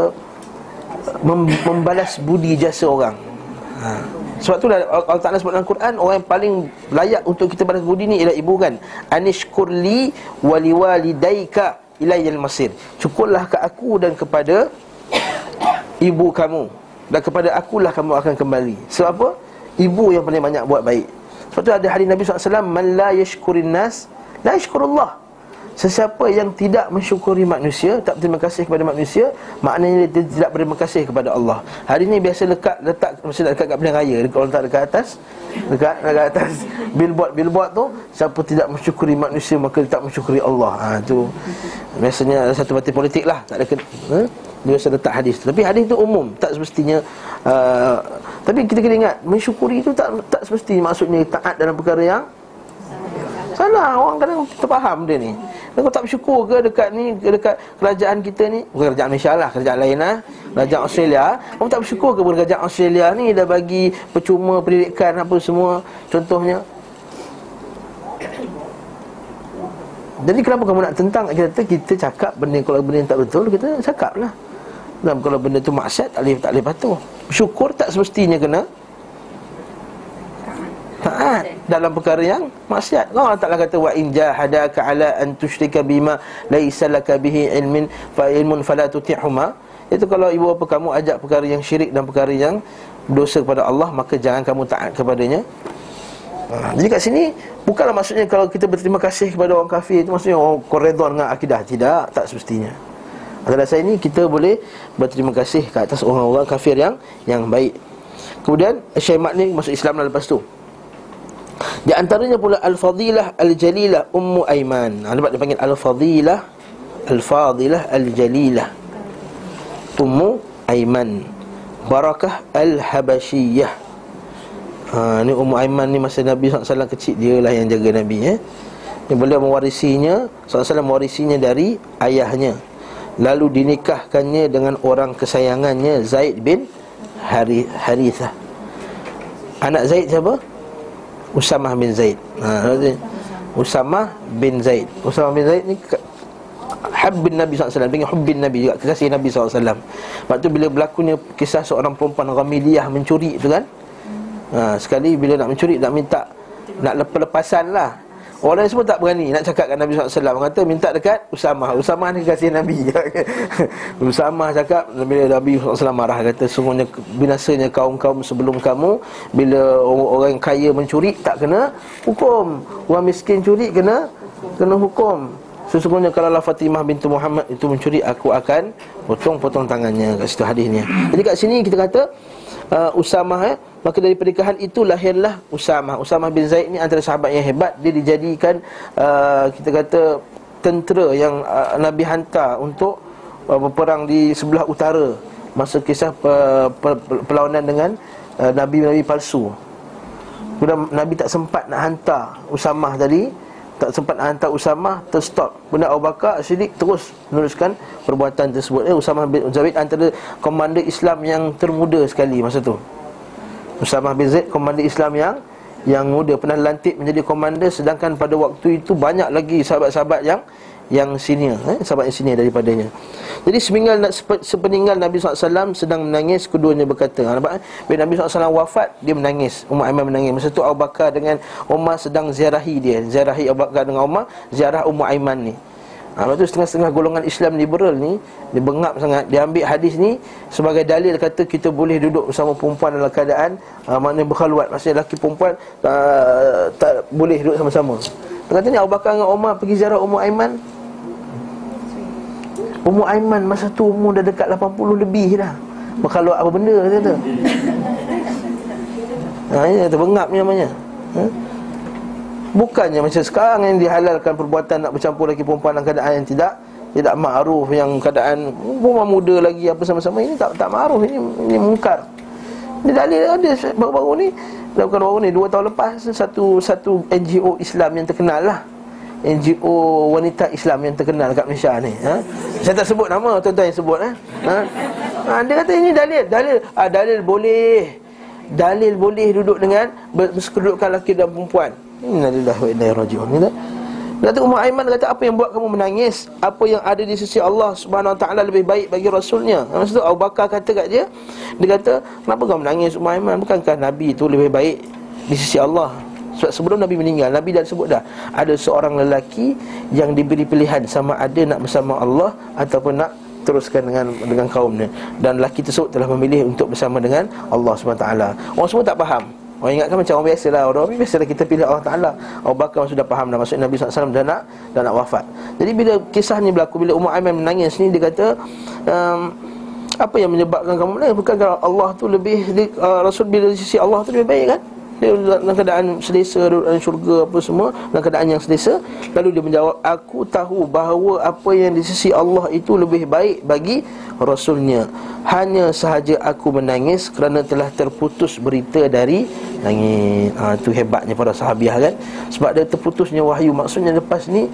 mem, membalas budi jasa orang. Ha. Sebab tu Allah Ta'ala sebut dalam Quran Orang yang paling layak untuk kita balas budi ni Ialah ibu kan Anishkurli waliwalidaika ilayyal masir Cukurlah ke aku dan kepada Ibu kamu dan kepada akulah kamu akan kembali Sebab apa? Ibu yang paling banyak buat baik Sebab tu ada hadis Nabi SAW Man la yashkurin nas La yashkurullah Sesiapa yang tidak mensyukuri manusia Tak berterima kasih kepada manusia Maknanya dia tidak berterima kasih kepada Allah. Hari ini biasa lekat letak Maksudnya dekat kat pilihan raya. Dekat orang tak dekat atas. Dekat, dekat atas. Billboard-billboard tu Siapa tidak mensyukuri manusia Maka tak mensyukuri Allah. Ha, tu. Biasanya ada satu parti politik lah. Tak ada ha? Dia biasa letak hadis tu. Tapi hadis tu umum. Tak semestinya uh, Tapi kita kena ingat Mensyukuri itu tak tak semestinya Maksudnya taat dalam perkara yang Salah orang kadang terfaham dia ni. Kau tak bersyukur ke dekat ni Dekat kerajaan kita ni? Bukan kerajaan Malaysia lah Kerajaan lain lah. Kerajaan Australia. Kau tak bersyukur ke kerajaan Australia ni Dah bagi percuma pendidikan apa semua? Contohnya. Jadi kenapa kamu nak tentang? Kita kita cakap benda kalau benda yang tak betul kita cakap lah. Dan kalau benda tu maksiat tak boleh tak boleh patuh. Syukur tak semestinya kena taat dalam perkara yang maksiat. Allah Taala kata wa in jahadaka ala an tusyrika bima laisa laka bihi ilmin fa ilmun fala tuti'huma. Itu kalau ibu bapa kamu ajak perkara yang syirik dan perkara yang dosa kepada Allah maka jangan kamu taat kepadanya. Ha, jadi kat sini bukanlah maksudnya kalau kita berterima kasih kepada orang kafir itu maksudnya orang oh, koredon dengan akidah tidak tak semestinya. Atas dasar ini kita boleh berterima kasih ke atas orang-orang kafir yang yang baik. Kemudian Syekh ni masuk Islam lepas tu. Di antaranya pula Al-Fadilah Al-Jalilah Ummu Aiman. Ha, Nampak dia panggil Al-Fadilah Al-Fadilah Al-Jalilah Ummu Aiman. Barakah Al-Habashiyah. Ha, Ni Ummu Aiman ni masa Nabi SAW kecil Dia lah yang jaga Nabi eh? Beliau mewarisinya SAW mewarisinya dari ayahnya. Lalu dinikahkannya dengan orang kesayangannya Zaid bin Harithah. Anak Zaid siapa? Usamah bin Zaid. Ha, Usamah bin Zaid. Usamah bin Zaid ni Habbin Nabi SAW Dengan hubbin Nabi juga. Kekasih Nabi SAW Sebab tu bila berlakunya Kisah seorang perempuan Ramiliyah mencuri tu kan? Ha, Sekali bila nak mencuri Nak minta Nak lepas-lepasan lah Orang semua tak berani nak cakap dengan Nabi SAW. Kata minta dekat Usamah Usamah ni kasih Nabi. Usamah cakap Bila Nabi SAW marah Kata sungguhnya binasanya kaum-kaum sebelum kamu Bila orang kaya mencuri Tak kena hukum. Orang miskin curi kena Kena hukum. Sesungguhnya kalau lah Fatimah bintu Muhammad itu mencuri Aku akan potong-potong tangannya Kat situ hadisnya. Jadi kat sini kita kata uh, Usamah eh, Maka dari pernikahan itu lahirlah Usamah Usamah bin Zaid ni antara sahabat yang hebat. Dia dijadikan uh, kita kata Tentera yang uh, Nabi hantar untuk uh, berperang di sebelah utara. Masa kisah uh, perlawanan dengan uh, Nabi-Nabi palsu. Kemudian Nabi tak sempat nak hantar Usamah tadi. Tak sempat hantar Usamah terstop. Benda Abu Bakar Siddiq terus meneruskan perbuatan tersebut. Eh, Usamah bin Zaid antara komander Islam yang termuda sekali masa tu Usamah bin Zaid komander Islam yang yang muda. Pernah lantik menjadi komander sedangkan pada waktu itu banyak lagi sahabat-sahabat yang yang senior eh, sahabat yang senior daripadanya. Jadi sepeninggal sepeninggal Nabi SAW sedang menangis keduanya berkata ha, nampak eh? bila Nabi SAW wafat dia menangis Umar Aiman menangis. Masa tu Abu Bakar dengan Umar sedang ziarahi dia ziarahi Abu Bakar dengan Umar ziarah Umar Aiman ni Ha, lepas tu setengah-setengah golongan Islam liberal ni Dia bengap sangat. Dia ambil hadis ni Sebagai dalil kata kita boleh duduk bersama perempuan dalam keadaan uh, Maknanya berkhaluat Maksudnya lelaki perempuan uh, Tak boleh duduk sama-sama. Katanya Abu Bakar dengan Umar pergi ziarah Umar Aiman. Umur Aiman masa tu umur dah dekat 80 lebih dah. Kalau apa benda dia kata. Ha, ini kata bengap ni namanya. Ha? Bukannya macam sekarang yang dihalalkan perbuatan nak bercampur lagi perempuan dalam keadaan yang tidak Tidak ma'ruf yang keadaan perempuan muda lagi apa sama-sama Ini tak tak ma'ruf, ini, ini mungkar Ini dalil ada baru-baru ni Bukan baru ni, dua tahun lepas Satu satu NGO Islam yang terkenal lah NGO wanita Islam yang terkenal kat Malaysia ni ha? Saya tak sebut nama tuan-tuan yang sebut ha? Ha? ha? Dia kata ini dalil Dalil ha, dalil boleh Dalil boleh duduk dengan Kedudukan lelaki dan perempuan Innalillah wa inna rajiun. Kata Umar Aiman kata apa yang buat kamu menangis? Apa yang ada di sisi Allah subhanahu wa ta'ala Lebih baik bagi Rasulnya? Maksud tu Abu Bakar kata kat dia Dia kata kenapa kamu menangis Umar Aiman? Bukankah Nabi itu lebih baik di sisi Allah? Sebab sebelum Nabi meninggal Nabi dah sebut dah Ada seorang lelaki Yang diberi pilihan Sama ada nak bersama Allah Ataupun nak teruskan dengan dengan kaumnya. Dan lelaki tersebut telah memilih untuk bersama dengan Allah SWT orang semua tak faham orang ingatkan macam orang biasa lah. Orang biasa lah kita pilih Allah Ta'ala. Abu Bakar sudah faham dah maksud Nabi SAW dah nak, dah nak wafat. Jadi bila kisah ni berlaku bila Umar Aiman menangis ni dia kata um, apa yang menyebabkan kamu menangis? Bukan Allah tu lebih uh, Rasul bila di sisi Allah tu lebih baik kan dia dalam keadaan selesa dalam syurga apa semua dalam keadaan yang selesa lalu dia menjawab aku tahu bahawa apa yang di sisi Allah itu lebih baik bagi rasulnya. Hanya sahaja aku menangis kerana telah terputus berita dari langit. Ha, itu hebatnya para sahabiah kan? Sebab dia terputusnya wahyu. Maksudnya lepas ni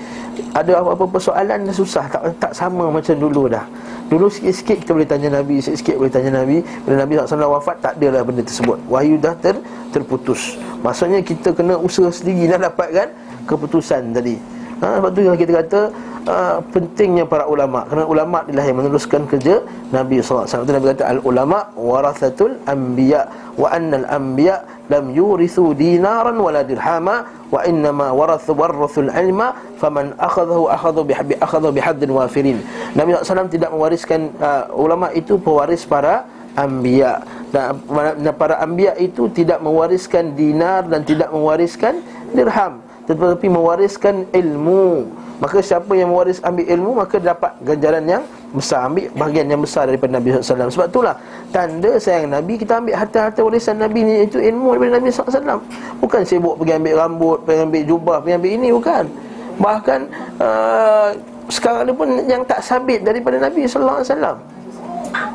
ada apa-apa persoalan susah. Tak tak sama macam dulu dah Dulu sikit-sikit kita boleh tanya Nabi Sikit-sikit boleh tanya Nabi. Bila Nabi SAW wafat Tak adalah benda tersebut. Wahyu dah ter, terputus. Maksudnya kita kena usaha sendiri Nak dapatkan keputusan tadi. Ha, Sebab tu yang kita kata uh, Pentingnya para ulama' Kerana ulama' adalah yang meneruskan kerja Nabi SAW Itu Nabi kata Al-ulama' warathatul anbiya' Wa annal anbiya' lam yurithu dinaran wala dirhama wa innama warathu warathu ilma faman akhadahu akhadhu bihabbi akhadhu bihaddin wafirin. Nabi SAW tidak mewariskan uh, ulama itu pewaris para anbiya. Dan para anbiya itu tidak mewariskan dinar dan tidak mewariskan dirham tetapi mewariskan ilmu Maka siapa yang mewaris ambil ilmu Maka dapat ganjaran yang besar Ambil bahagian yang besar daripada Nabi SAW Sebab itulah tanda sayang Nabi Kita ambil harta-harta warisan Nabi ni Itu ilmu daripada Nabi SAW Bukan sibuk pergi ambil rambut Pergi ambil jubah Pergi ambil ini Bukan. Bahkan uh, Sekarang ni pun yang tak sabit daripada Nabi SAW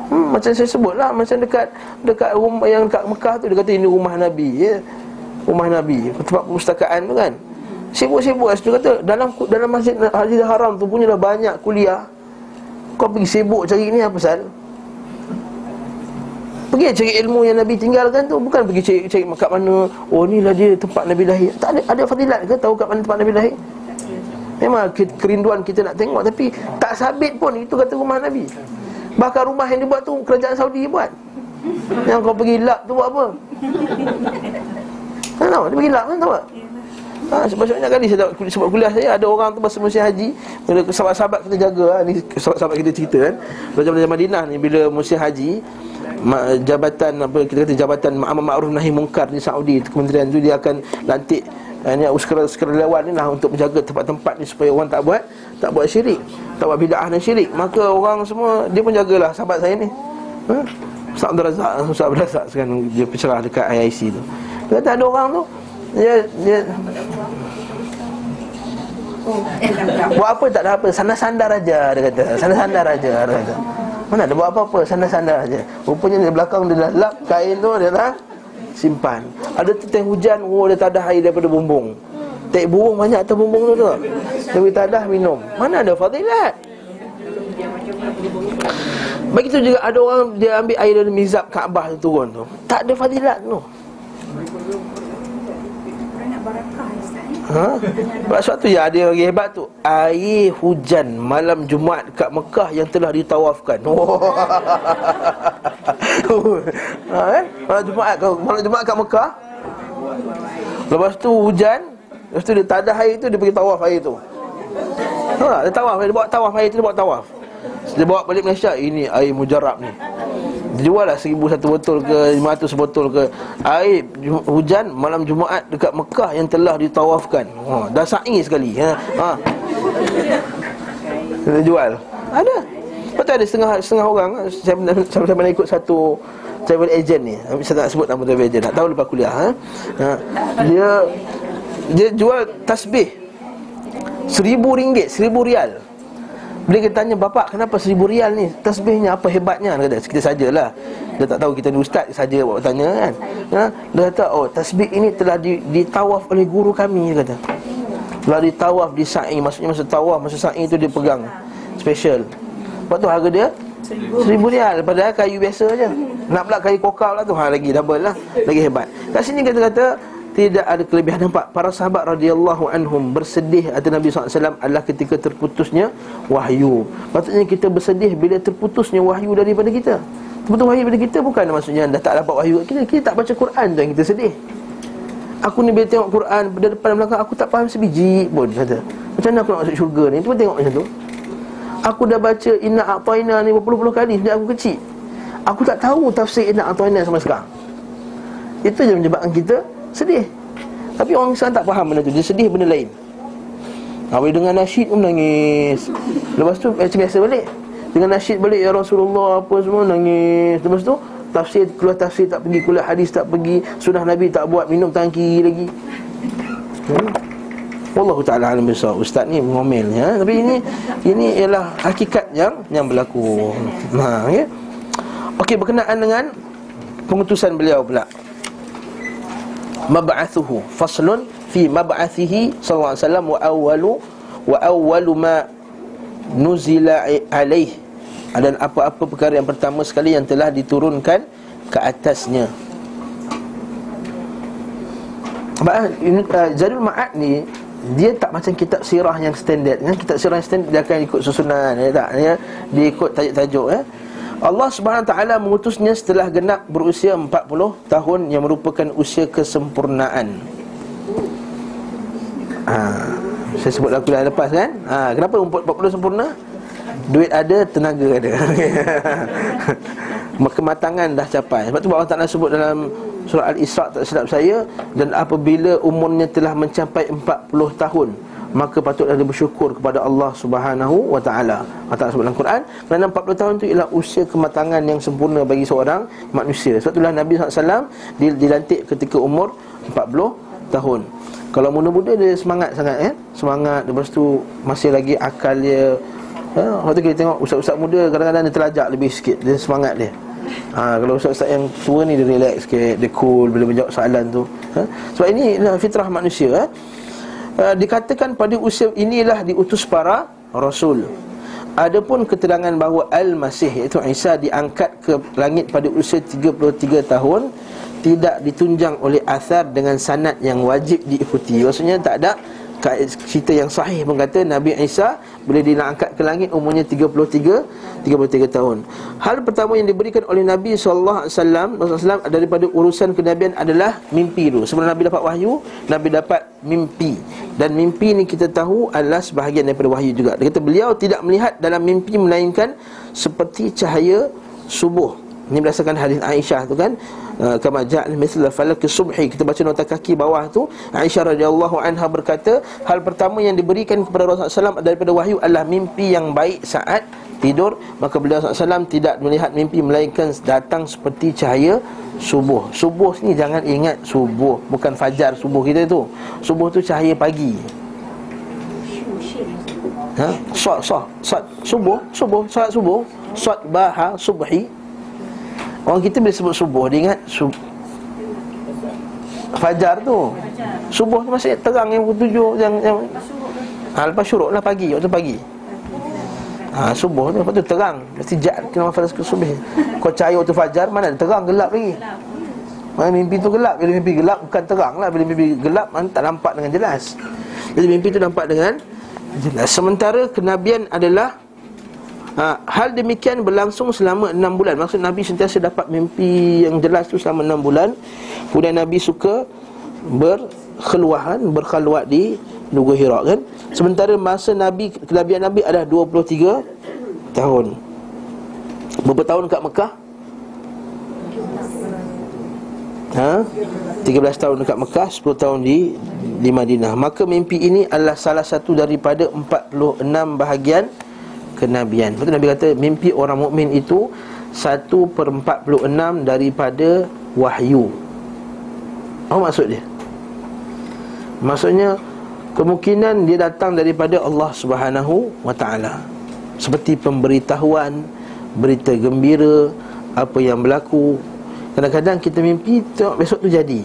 hmm, Macam saya sebut lah Macam dekat Dekat rumah yang dekat Mekah tu Dia kata ini rumah Nabi ya? Rumah Nabi. Tempat perpustakaan tu kan Sibuk-sibuk. Dia kata dalam dalam masjid Haji Haram tu punya dah banyak kuliah. Kau pergi sibuk cari ni apa sal? Pergi cari ilmu yang Nabi tinggalkan tu. Bukan pergi cari, cari kat mana Oh ni lah dia tempat Nabi lahir. Tak ada, ada fadilat ke tahu kat mana tempat Nabi lahir? Memang kerinduan kita nak tengok. Tapi tak sabit pun. Itu kata rumah Nabi. Bahkan rumah yang dibuat tu kerajaan Saudi buat. Yang kau pergi lap tu buat apa? Tak tahu, dia pergi lap kan tahu tak Ha, sebab-sebabnya kali saya sebab kuliah saya ada orang tu masa musim haji bila sahabat-sahabat kita jaga ha, ni sahabat-sahabat kita cerita kan belajar-belajar Madinah ni bila musim haji jabatan apa kita kata jabatan amar ma'ruf nahi mungkar di Saudi kementerian tu dia akan lantik ini uh, sukarelawan ni lah untuk menjaga tempat-tempat ni supaya orang tak buat tak buat syirik, tak buat bid'ah dan syirik. Maka orang semua dia pun jagalah sahabat saya ni. Ha? Ustaz Abdul Razak, Ustaz Abdul Razak sekarang dia pencerah dekat IIC tu. Dia kata ada orang tu dia dia. Buat apa? Tak ada apa. Sandar-sandar aja dia kata. Sandar-sandar aja dia kata. Mana ada buat apa-apa? Sandar-sandar aja. Rupanya di belakang dia dah lap Kain tu dia dah simpan. Ada teteh hujan Oh dia tak ada air daripada bumbung. Tek burung banyak atas bumbung tu tu Dia tak ada minum. Mana ada fadilat? Begitu juga ada orang Dia ambil air dari mizab Kaabah tu turun tu. Tak ada fadilat tu Ha? Sebab tu ya ada yang hebat tu Air hujan malam Jumaat kat Mekah yang telah ditawafkan. Ha, eh? Malam Jumaat Malam Jumaat kat Mekah. Lepas tu hujan Lepas tu dia tak ada air tu Dia pergi tawaf air tu. Ha, Dia tawaf Dia bawa tawaf air tu Dia bawa tawaf. Dia bawa balik Malaysia Ini air mujarab ni Jual lah seribu satu botol ke lima ratus botol ke Air hujan malam Jumaat dekat Mekah yang telah ditawafkan ha, Dah sa'i sekali ha. ha. Dia jual Ada Betul ada setengah setengah orang Saya saya pernah ikut satu travel agent ni Saya tak sebut nama travel agent Tak tahu lepas kuliah ha? Ha. Dia Dia jual tasbih Seribu ringgit Seribu rial bila kita tanya bapak kenapa seribu rial ni? Tasbihnya apa hebatnya? Dia kata kita sajalah. Dia tak tahu kita ni ustaz saja bapak tanya kan. Ha? Dia kata oh tasbih ini telah di, ditawaf oleh guru kami Dia kata. Telah ditawaf di sa'i. Maksudnya masa tawaf masa sa'i tu dia pegang Special. Lepas tu harga dia? Seribu. Rial. Padahal kayu biasa je. Nak pula kayu kokau lah tu. Ha lagi double lah. Lagi hebat. Kat sini kita kata tidak ada kelebihan nampak para sahabat radhiyallahu anhum bersedih atas Nabi SAW adalah ketika terputusnya wahyu. Patutnya kita bersedih bila terputusnya wahyu daripada kita. Terputus wahyu daripada kita bukan maksudnya dah tak dapat wahyu. Kita kita tak baca Quran tu yang kita sedih. Aku ni bila tengok Quran dari depan belakang aku tak faham sebiji pun kata. Macam mana aku nak masuk syurga ni? Cuba tengok macam tu. Aku dah baca Inna A'tayna ni berpuluh-puluh kali sejak aku kecil. Aku tak tahu tafsir Inna A'tayna sampai sekarang. Itu yang menyebabkan kita Sedih. Tapi orang Islam tak faham benda tu. Dia sedih benda lain. Habis dengan nasyid pun nangis. Lepas tu macam biasa balik. Dengan nasyid balik Ya Rasulullah apa semua nangis. Lepas tu tafsir keluar tafsir tak pergi Kuliah hadis tak pergi. Sunnah Nabi tak buat minum tangki lagi. Hmm. Wallahu ta'ala alam besar. Ustaz ni mengomel ya. Tapi ini Ini ialah hakikat yang Yang berlaku. Ha ya. Okey berkenaan dengan Pengutusan beliau pula mab'athuhu faslun fi mab'athihi sallallahu alaihi wasallam wa awwalu wa awwalu ma nuzila alaih dan apa-apa perkara yang pertama sekali yang telah diturunkan ke atasnya. Uh, Zadul Ma'ad ni dia tak macam kitab sirah yang standard. Kan kitab sirah yang standard dia akan ikut susunan ya tak? Ya dia ikut tajuk-tajuk ya Allah Subhanahu taala mengutusnya setelah genap berusia 40 tahun yang merupakan usia kesempurnaan. Ha, saya sebut lagu yang lepas kan? Ha, kenapa 40 sempurna? Duit ada, tenaga ada. Kematangan dah capai. Sebab tu Allah Taala sebut dalam surah Al-Isra tak silap saya dan apabila umurnya telah mencapai 40 tahun maka patutlah dia bersyukur kepada Allah Subhanahu wa taala. Allah sebut dalam Quran, kerana 40 tahun itu ialah usia kematangan yang sempurna bagi seorang manusia. Sebab itulah Nabi SAW dilantik ketika umur 40 tahun. Kalau muda-muda dia semangat sangat eh. Semangat lepas tu masih lagi akal dia ha? Waktu kita tengok ustaz-ustaz muda Kadang-kadang dia terlajak lebih sikit Dia semangat dia ha, Kalau ustaz-ustaz yang tua ni Dia relax sikit Dia cool Bila menjawab soalan tu ha? Sebab ini fitrah manusia ha? Uh, dikatakan pada usia inilah diutus para rasul. Adapun keterangan bahawa Al-Masih iaitu Isa diangkat ke langit pada usia 33 tahun tidak ditunjang oleh asar dengan sanad yang wajib diikuti. Maksudnya tak ada cerita yang sahih kata Nabi Isa boleh diangkat ke langit umurnya 33 33 tahun. Hal pertama yang diberikan oleh Nabi sallallahu alaihi wasallam daripada urusan kenabian adalah mimpi itu. Sebelum Nabi dapat wahyu, Nabi dapat mimpi. Dan mimpi ni kita tahu adalah sebahagian daripada wahyu juga. Dia kata beliau tidak melihat dalam mimpi melainkan seperti cahaya subuh. Ini berdasarkan hadis Aisyah tu kan kama ja'al mithla falak subhi kita baca nota kaki bawah tu Aisyah radhiyallahu anha berkata hal pertama yang diberikan kepada Rasulullah SAW daripada wahyu adalah mimpi yang baik saat tidur. Maka beliau SAW tidak melihat mimpi melainkan datang seperti cahaya subuh. Subuh ni jangan ingat subuh bukan fajar subuh kita tu. Subuh tu cahaya pagi. Ha? Sat sat sat subuh subuh salat subuh. Sat baha subhi Orang kita bila sebut subuh Dia ingat sub... Fajar tu. Subuh tu masih terang yang tujuh yang, yang... Ha, Lepas syuruk lah pagi Waktu pagi. Ha, Subuh tu Lepas tu terang. Mesti jat Kena mafalas ke subuh. Kau cahaya waktu fajar Mana terang gelap lagi. Mana mimpi tu gelap? Bila mimpi gelap Bukan terang lah. Bila mimpi gelap Mana tak nampak dengan jelas. Jadi mimpi tu nampak dengan Jelas. Sementara kenabian adalah ha, Hal demikian berlangsung selama enam bulan. Maksud Nabi sentiasa dapat mimpi yang jelas tu selama enam bulan. Kemudian Nabi suka berkeluahan, berkhaluat di Nugu Hira kan? Sementara masa Nabi, kenabian Nabi adalah 23 tahun. Berapa tahun kat Mekah? Ha? 13 tahun dekat Mekah 10 tahun di di Madinah. Maka mimpi ini adalah salah satu daripada 46 bahagian kenabian. Betul Nabi kata mimpi orang mukmin itu 1 per 46 daripada wahyu. Apa maksud dia? Maksudnya kemungkinan dia datang daripada Allah Subhanahu wa taala. Seperti pemberitahuan, berita gembira, apa yang berlaku. Kadang-kadang kita mimpi tengok besok tu jadi.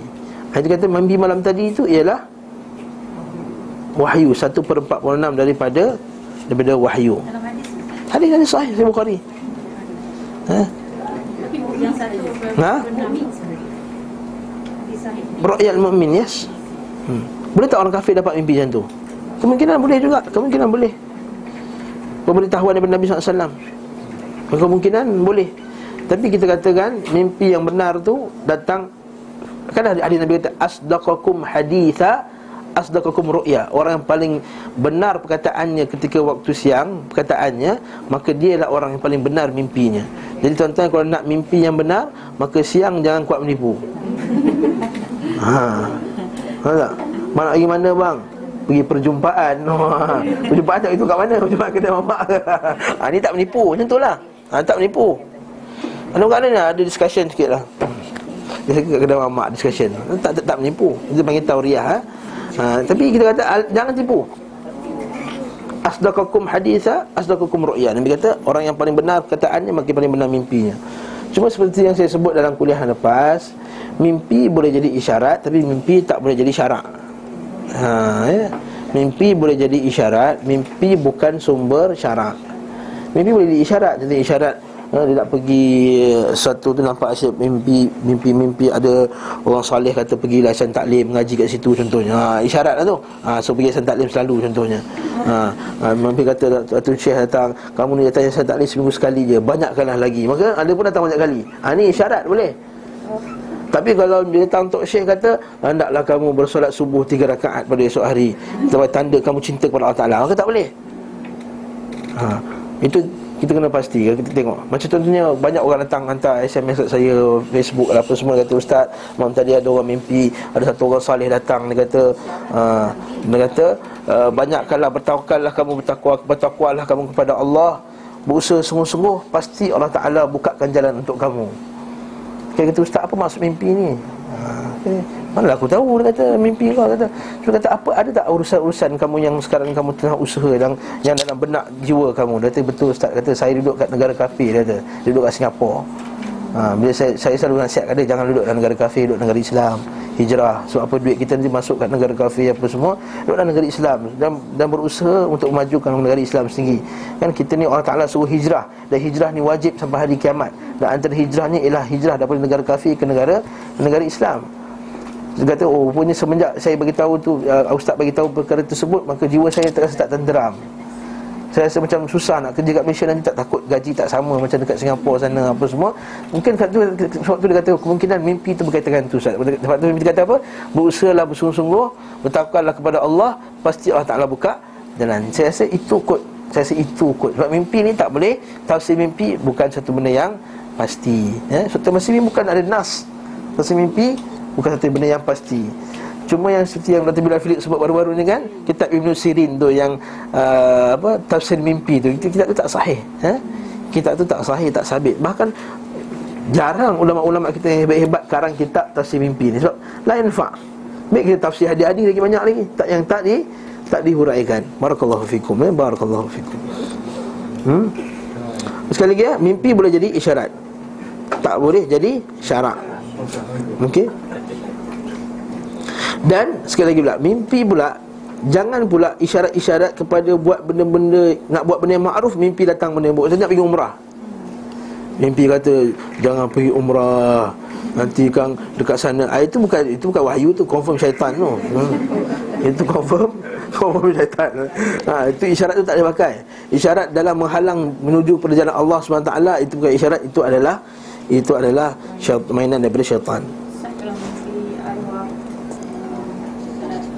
Dia kata mimpi malam tadi itu ialah wahyu 1 per 46 daripada daripada wahyu. Hadis hadis sahih Sahih Bukhari. Ha? Ha? Ru'yal mu'min, yes. Hmm. Boleh tak orang kafir dapat mimpi macam tu? Kemungkinan boleh juga, kemungkinan boleh. Pemberitahuan daripada Nabi SAW Kemungkinan boleh Tapi kita katakan Mimpi yang benar tu Datang Kan ada Nabi kata Asdaqakum haditha asdaqakum ru'ya. Orang yang paling benar perkataannya ketika waktu siang perkataannya maka dia adalah orang yang paling benar mimpinya. Jadi tuan-tuan kalau nak mimpi yang benar maka siang jangan kuat menipu. Ha. Tak? Mana pergi mana bang? Pergi perjumpaan. Perjumpaan tak itu kat mana? Perjumpaan kedai mamak. Ha ni tak menipu. Macam itulah ha tak menipu. Ada kat mana ada discussion sikitlah dia ke kedai mamak discussion. Tak tak, tak menipu. Dia panggil tauriah ha? Ha, Tapi kita kata Jangan tipu. Asdaqakum haditha Asdaqakum ru'ya. Nabi kata Orang yang paling benar Kataannya makin paling benar mimpinya. Cuma seperti yang saya sebut dalam kuliah lepas Mimpi boleh jadi isyarat Tapi mimpi tak boleh jadi syarak. Ha, ya? Mimpi boleh jadi isyarat Mimpi bukan sumber syarak. Mimpi boleh jadi isyarat Jadi isyarat ha, dia nak pergi eh, satu tu nampak asyik mimpi mimpi-mimpi ada orang salih kata pergi laisan taklim mengaji kat situ contohnya. Ha, isyarat lah tu. Ha, so pergi laisan taklim selalu contohnya. Ha, ha, mimpi kata Datuk Syekh datang kamu ni datang laisan taklim seminggu sekali je banyakkanlah lagi. Maka ada pun datang banyak kali. Ha, ni isyarat boleh. Tapi kalau dia datang Tok Syekh kata Hendaklah kamu bersolat subuh tiga rakaat pada esok hari Sebagai tanda kamu cinta kepada Allah Ta'ala. Maka tak boleh. Ha, Itu kita kena pasti kita tengok. Macam contohnya banyak orang datang hantar SMS kat saya Facebook lah apa semua kata ustaz malam tadi ada orang mimpi ada satu orang saleh datang. Dia kata uh, dia kata uh, banyakkanlah bertawakallah kamu bertakwa bertakwalah kamu kepada Allah. Berusaha sungguh-sungguh pasti Allah Taala bukakan jalan untuk kamu kita kata ustaz apa maksud mimpi ni uh, eh, Mana aku tahu dia kata mimpi kau kata. Dia kata apa ada tak urusan-urusan kamu yang sekarang kamu tengah usaha yang yang dalam benak jiwa kamu. Dia kata betul ustaz kata saya duduk kat negara kafir dia kata. Duduk kat Singapura. Ha, bila saya saya selalu nasihatkan dia jangan duduk dalam negara kafir, duduk negara Islam, hijrah. Sebab apa duit kita nanti masuk kat negara kafir apa semua, duduk dalam negara Islam dan dan berusaha untuk memajukan negara Islam sendiri. Kan kita ni Allah Taala suruh hijrah dan hijrah ni wajib sampai hari kiamat. Dan antara hijrah ni ialah hijrah daripada negara kafir ke negara negara Islam. Dia kata, oh punya semenjak saya bagi tahu tu uh, Ustaz bagi tahu perkara tersebut Maka jiwa saya terasa tak tenteram Saya rasa macam susah nak kerja kat Malaysia Nanti tak takut gaji tak sama Macam dekat Singapura sana apa semua. Mungkin sebab tu, sebab tu dia kata Kemungkinan mimpi tu berkaitan dengan tu Ustaz. Sebab tu mimpi kata apa? Berusahalah bersungguh-sungguh Bertawakallah kepada Allah Pasti Allah Ta'ala buka jalan. Saya rasa itu kot. Saya rasa itu kot. Sebab mimpi ni tak boleh Tafsir mimpi bukan satu benda yang pasti. Ya? Sebab mimpi bukan ada nas. Tafsir mimpi Bukan satu benda yang pasti Cuma yang seperti yang Dr. Bilal Philip sebut baru-baru ni kan Kitab Ibn Sirin tu yang uh, apa Tafsir mimpi tu Itu kitab tu tak sahih eh? Kitab tu tak sahih, tak sabit. Bahkan jarang ulama-ulama kita yang hebat-hebat Karang kitab tafsir mimpi ni. Sebab lain fa' Baik kita tafsir hadi-hadi lagi banyak lagi. Tak Yang tak di tak dihuraikan. Barakallahu fikum eh? Barakallahu fikum. Hmm? Sekali lagi ya Mimpi boleh jadi isyarat. Tak boleh jadi syarak. Okey dan sekali lagi pula Mimpi pula Jangan pula isyarat-isyarat kepada buat benda-benda Nak buat benda yang ma'ruf Mimpi datang benda yang buruk. Saya nak pergi umrah. Mimpi kata Jangan pergi umrah. Nanti kang dekat sana. Ah, Itu bukan itu bukan wahyu tu Confirm syaitan tu. Hmm. Itu confirm Confirm syaitan. Ha, Itu isyarat tu tak boleh pakai. Isyarat dalam menghalang Menuju perjalanan Allah SWT Itu bukan isyarat Itu adalah Itu adalah syaitan, Mainan daripada syaitan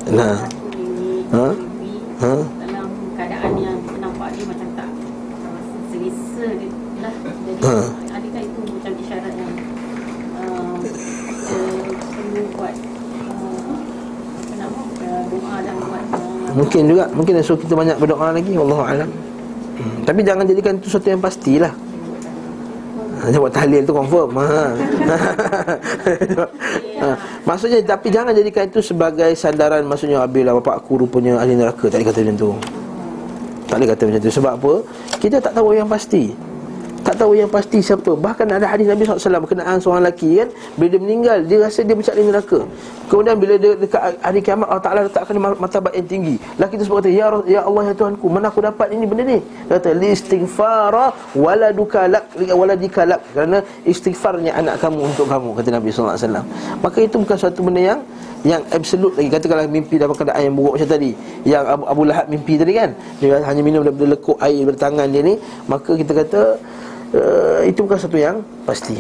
Nah. Ha? Ha? Dalam keadaan yang nampak dia macam tak selesa dia lah. Jadi ha. adakah itu macam isyarat yang uh, perlu buat uh, apa nama uh, doa dan buat uh, Mungkin juga Mungkin esok kita banyak berdoa lagi Wallahualam hmm. Tapi jangan jadikan itu sesuatu yang pastilah dia buat tahlil tu confirm. Ha. ha. Maksudnya Tapi jangan jadikan itu sebagai sandaran. Maksudnya Abilah bapak aku rupanya ahli neraka. Tak boleh kata macam tu. Tak boleh kata macam tu. Sebab apa? Kita tak tahu yang pasti tak tahu yang pasti siapa. Bahkan ada hadis Nabi SAW Berkenaan seorang lelaki kan? Bila dia meninggal Dia rasa dia di neraka. Kemudian bila dia dekat hari kiamat Allah Ta'ala letakkan martabat yang tinggi. Lelaki itu sebut kata Ya, ya Allah ya Tuhanku Mana aku dapat ini benda ni? Dia kata Li istighfara Waladuka lak Waladika lak Kerana istighfarnya anak kamu untuk kamu Kata Nabi SAW Maka itu bukan suatu benda yang yang absolut lagi. Katakanlah mimpi dalam keadaan yang buruk macam tadi yang Abu, Abu Lahab mimpi tadi kan? Dia hanya minum daripada lekuk air bertangan dia ni. Maka kita kata uh, itu bukan satu yang pasti.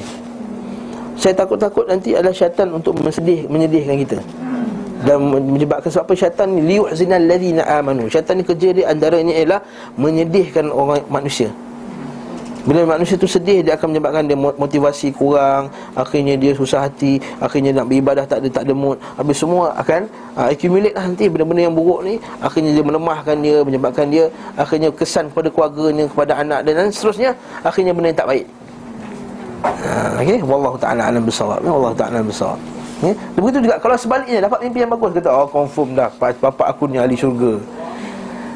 Saya takut-takut nanti adalah syaitan untuk mesedih, menyedihkan kita. Dan menyebabkan sebab apa syaitan ni liyuhzinal ladzina amanu. Syaitan ni kerja dia antaranya ialah menyedihkan orang manusia. Bila manusia tu sedih Dia akan menyebabkan dia motivasi kurang Akhirnya dia susah hati Akhirnya nak beribadah tak ada tak ada mood. Habis semua akan uh, accumulate lah nanti Benda-benda yang buruk ni Akhirnya dia melemahkan dia Menyebabkan dia Akhirnya kesan kepada keluarganya Kepada anak dan, dan seterusnya Akhirnya benda yang tak baik. Uh, Okay Wallahu ta'ala alam bersawab Wallahu ta'ala alam bersawab Ya? Begitu juga kalau sebaliknya dapat mimpi yang bagus kata oh confirm dah bapak aku ni ahli syurga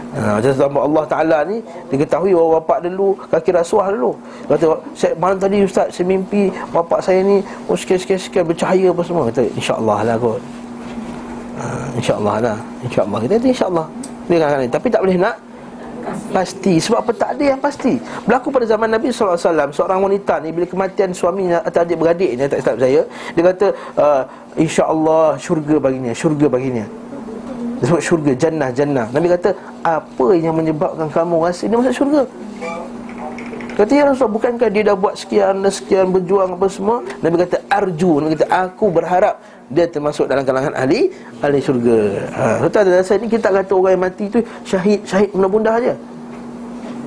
Ha, macam sama Allah Ta'ala ni Diketahui bahawa bapak dulu Kaki rasuah dulu. Kata saya, malam tadi Ustaz Saya mimpi bapak saya ni Oh sekian-sekian bercahaya apa semua. Kata insyaAllah lah kot. Ha, InsyaAllah lah. InsyaAllah. Kita kata insyaAllah. Dia kata Tapi tak boleh nak Pasti. Sebab apa? Tak ada yang pasti. Berlaku pada zaman Nabi SAW Seorang wanita ni Bila kematian suaminya Atau adik-beradik ni Tak silap saya Dia kata uh, InsyaAllah syurga baginya Syurga baginya Disebut syurga, jannah, jannah Nabi kata, apa yang menyebabkan kamu rasa dia masuk syurga? Kata ya Rasulullah, bukankah dia dah buat sekian dan sekian berjuang apa semua? Nabi kata, arju Nabi kata, aku berharap dia termasuk dalam kalangan ahli ahli syurga. Ha, ada dasar ni kita tak kata orang yang mati tu syahid, syahid bunda-bunda aja.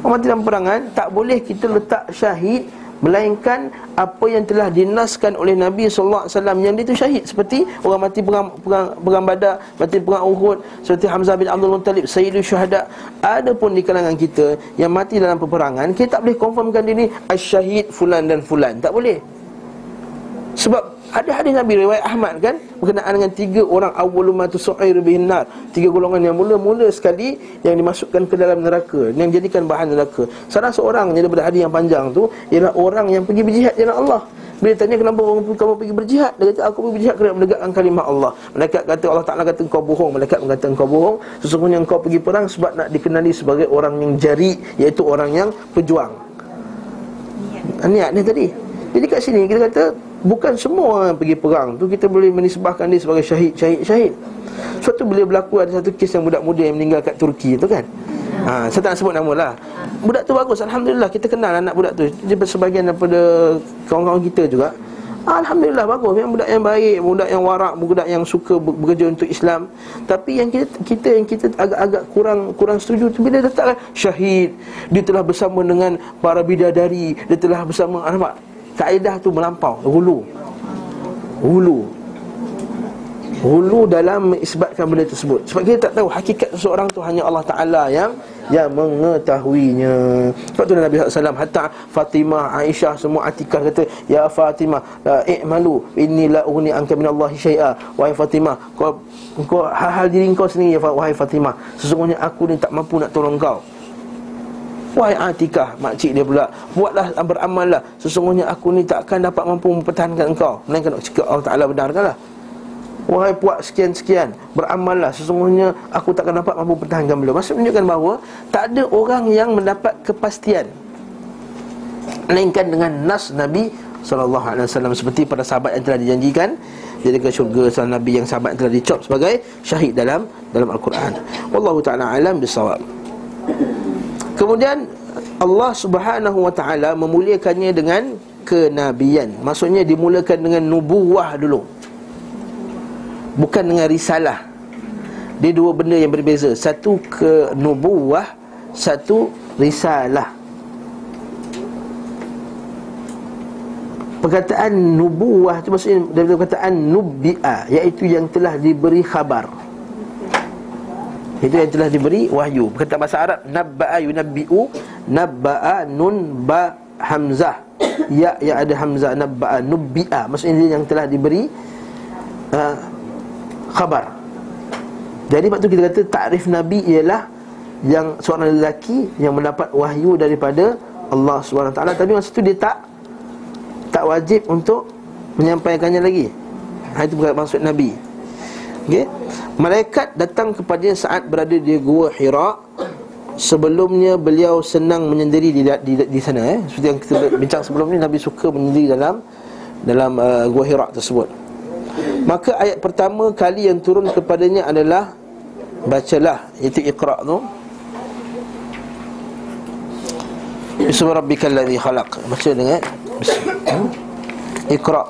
Orang mati dalam perangan tak boleh kita letak syahid Melainkan apa yang telah dinaskan oleh Nabi SAW Yang dia itu syahid. Seperti orang mati perang, perang, perang badar Mati perang Uhud. Seperti Hamzah bin Abdul Muttalib Sayyidul Syuhada. Ada pun di kalangan kita Yang mati dalam peperangan Kita tak boleh confirmkan dia ni Asyahid fulan dan fulan. Tak boleh. Sebab ada hadis Nabi riwayat Ahmad kan? Berkenaan dengan tiga orang awwalumatu su'air bihin nar. Tiga golongan yang mula-mula sekali yang dimasukkan ke dalam neraka, yang jadikan bahan neraka. Salah seorang daripada hadis yang panjang tu ialah orang yang pergi berjihad jalan Allah. Bila tanya kenapa kamu pergi berjihad? Dia kata aku pergi berjihad kerana menegakkan kalimah Allah. Malaikat kata Allah Ta'ala kata engkau bohong. Malaikat mengatakan engkau bohong? Sesungguhnya engkau pergi perang sebab nak dikenali sebagai orang yang jari Iaitu orang yang pejuang. Niat. Ni tadi Jadi kat sini kita kata Bukan semua yang pergi perang tu Kita boleh menisbahkan dia sebagai syahid, syahid, syahid. Suatu bila berlaku ada satu kes yang budak muda yang meninggal kat Turki tu kan. Ha, Saya tak nak sebut nama lah. Budak tu bagus, Alhamdulillah kita kenal anak budak tu. Dia sebagian daripada kawan-kawan kita juga. Alhamdulillah bagus. Memang budak yang baik Budak yang warak Budak yang suka bekerja untuk Islam. Tapi yang kita, kita yang kita agak-agak kurang kurang setuju tu Bila dia letakkan syahid Dia telah bersama dengan para bidadari Dia telah bersama Nampak? Kaedah tu melampau Hulu. Hulu. Hulu dalam mengisbatkan benda tersebut. Sebab kita tak tahu hakikat seseorang tu hanya Allah Taala yang yang mengetahuinya. Sebab tu Nabi SAW hatta Fatimah Aisyah semua Atikah kata ya Fatimah la i'malu inni la ughni anka min Allah syai'a. Wahai Fatimah kau kau hal-hal diri kau sendiri ya wahai Fatimah. Sesungguhnya aku ni tak mampu nak tolong kau Wahai Atikah Makcik dia pula Buatlah beramallah. Sesungguhnya aku ni takkan dapat mampu mempertahankan engkau. Melainkan Allah Ta'ala benarkanlah. Wahai puak sekian-sekian Beramallah. Sesungguhnya aku takkan dapat mampu pertahankan beliau. Maksud menunjukkan bahawa Tak ada orang yang mendapat kepastian Melainkan dengan Nas Nabi SAW Seperti pada sahabat yang telah dijanjikan Jadi ke syurga Salah Nabi yang sahabat yang telah dicop sebagai Syahid dalam dalam Al-Quran. Wallahu ta'ala alam bisawab Kemudian Allah subhanahu wa ta'ala Memuliakannya dengan kenabian. Maksudnya dimulakan dengan nubuwah dulu. Bukan dengan risalah. Dia dua benda yang berbeza. Satu ke nubuwah Satu risalah. Perkataan nubuwah itu maksudnya Daripada perkataan nubbi'a Iaitu yang telah diberi khabar Itu yang telah diberi wahyu. Perkataan bahasa Arab. Nabba'a yunabbi'u. Nabba'a nun ba hamzah. Ya yang ada hamzah. Nabba'a nubbi'a. Maksudnya dia yang telah diberi uh, khabar. Jadi waktu kita kata takrif Nabi ialah Yang seorang lelaki yang mendapat wahyu daripada Allah SWT Tapi masa itu dia tak Tak wajib untuk menyampaikannya lagi. Ha, Itu bukan maksud Nabi okay? Malaikat datang kepada saat berada di Gua Hira Sebelumnya beliau senang menyendiri di, di, di sana eh? Seperti yang kita bincang sebelum ni Nabi suka menyendiri dalam Dalam uh, Gua Hira tersebut Maka ayat pertama kali yang turun kepadanya adalah Bacalah Itu ikhra' tu Bismillah rabbikal ladhi khalaq Baca dengan? Ikhra'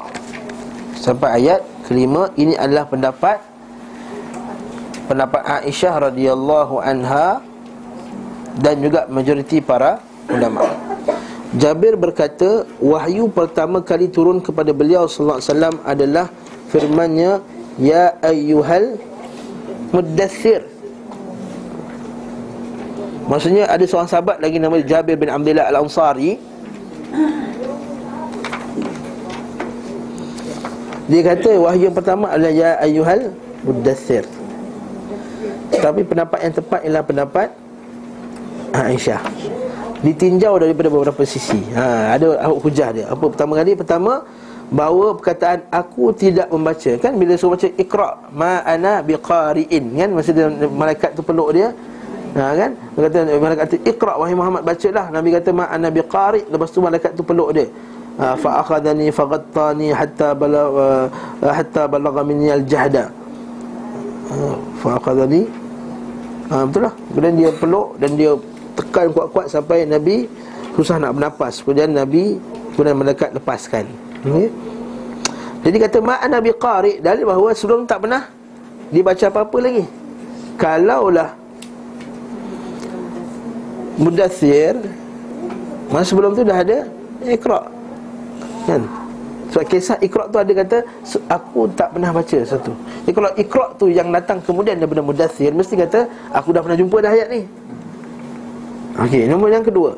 Sampai ayat kelima Ini adalah pendapat Pendapat Aisyah radhiyallahu anha Dan juga majoriti para ulama. Jabir berkata Wahyu pertama kali turun kepada beliau Sallallahu alaihi wasallam adalah firmannya ya ayyuhal muddathir Maksudnya ada seorang sahabat lagi nama Jabir bin Abdullah Al-Ansari. Dia kata wahyu pertama adalah ya ayyuhal muddathir Tapi pendapat yang tepat ialah pendapat Aisyah. Ditinjau daripada beberapa sisi. Ha, Ada hujah dia. Apa pertama kali? Pertama bahawa perkataan aku tidak membaca. Kan bila suruh baca iqra ma ana biqariin. Kan masa dia, malaikat tu peluk dia. Ha kan? Dia kata malaikat kata iqra wahai Muhammad bacalah. Nabi kata ma ana biqari. Lepas tu malaikat tu peluk dia. Ha, fa akhadhani faghattani hatta balagha uh, hatta balagha minni al-jahda ha, fa akhadhani ha, betul lah kemudian dia peluk dan dia tekan kuat-kuat sampai nabi susah nak bernafas kemudian nabi kemudian malaikat lepaskan Okay. Jadi kata ma'ana biqari dalil bahawa sebelum tak pernah dibaca apa-apa lagi. Kalaulah mudathir masa sebelum tu dah ada Iqra. Kan? Sebab kisah Iqra tu ada kata aku tak pernah baca satu. Jadi kalau Iqra tu yang datang kemudian daripada mudathir mesti kata aku dah pernah jumpa dah ayat ni. Okey, nombor yang kedua.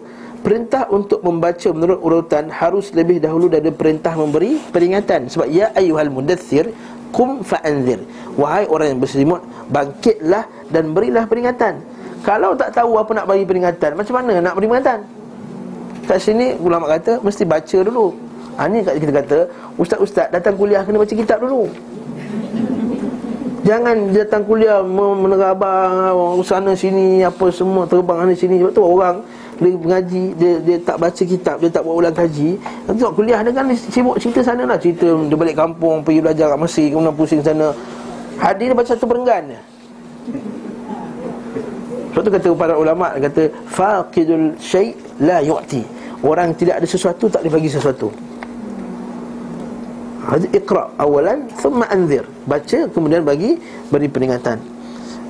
Perintah untuk membaca menurut urutan Harus lebih dahulu dari perintah memberi peringatan Sebab Ya ayuhal mudathir Kum fa'anzir Wahai orang yang berselimut Bangkitlah dan berilah peringatan Kalau tak tahu apa nak bagi peringatan Macam mana nak beri peringatan Kat sini ulama kata Mesti baca dulu ha, Ini kita kata Ustaz-ustaz datang kuliah Kena baca kitab dulu. Jangan datang kuliah menerabang sana sini apa semua terbang sana sini. Sebab tu orang dia mengaji dia dia tak baca kitab dia tak buat ulang kaji. Nanti waktu kuliah dia kan sibuk cerita sana lah. Cerita dia balik kampung pergi belajar kat Mesir kemudian pusing sana. Hadir dia baca satu perenggan. Sebab tu kata para ulama kata faqidul syai' la yu'ti. Orang tidak ada sesuatu tak dibagi sesuatu Hadi iqra awalan thumma anzir. Baca kemudian bagi beri peringatan.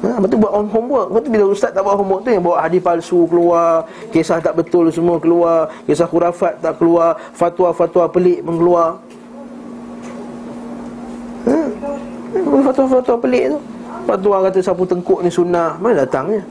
Ha, betul buat homework. Betul bila ustaz tak buat homework tu yang bawa hadis palsu keluar, kisah tak betul semua keluar, kisah khurafat tak keluar, fatwa-fatwa pelik pun keluar. Ha? Fatwa-fatwa pelik tu. Fatwa kata sapu tengkuk ni sunnah, mana datangnya?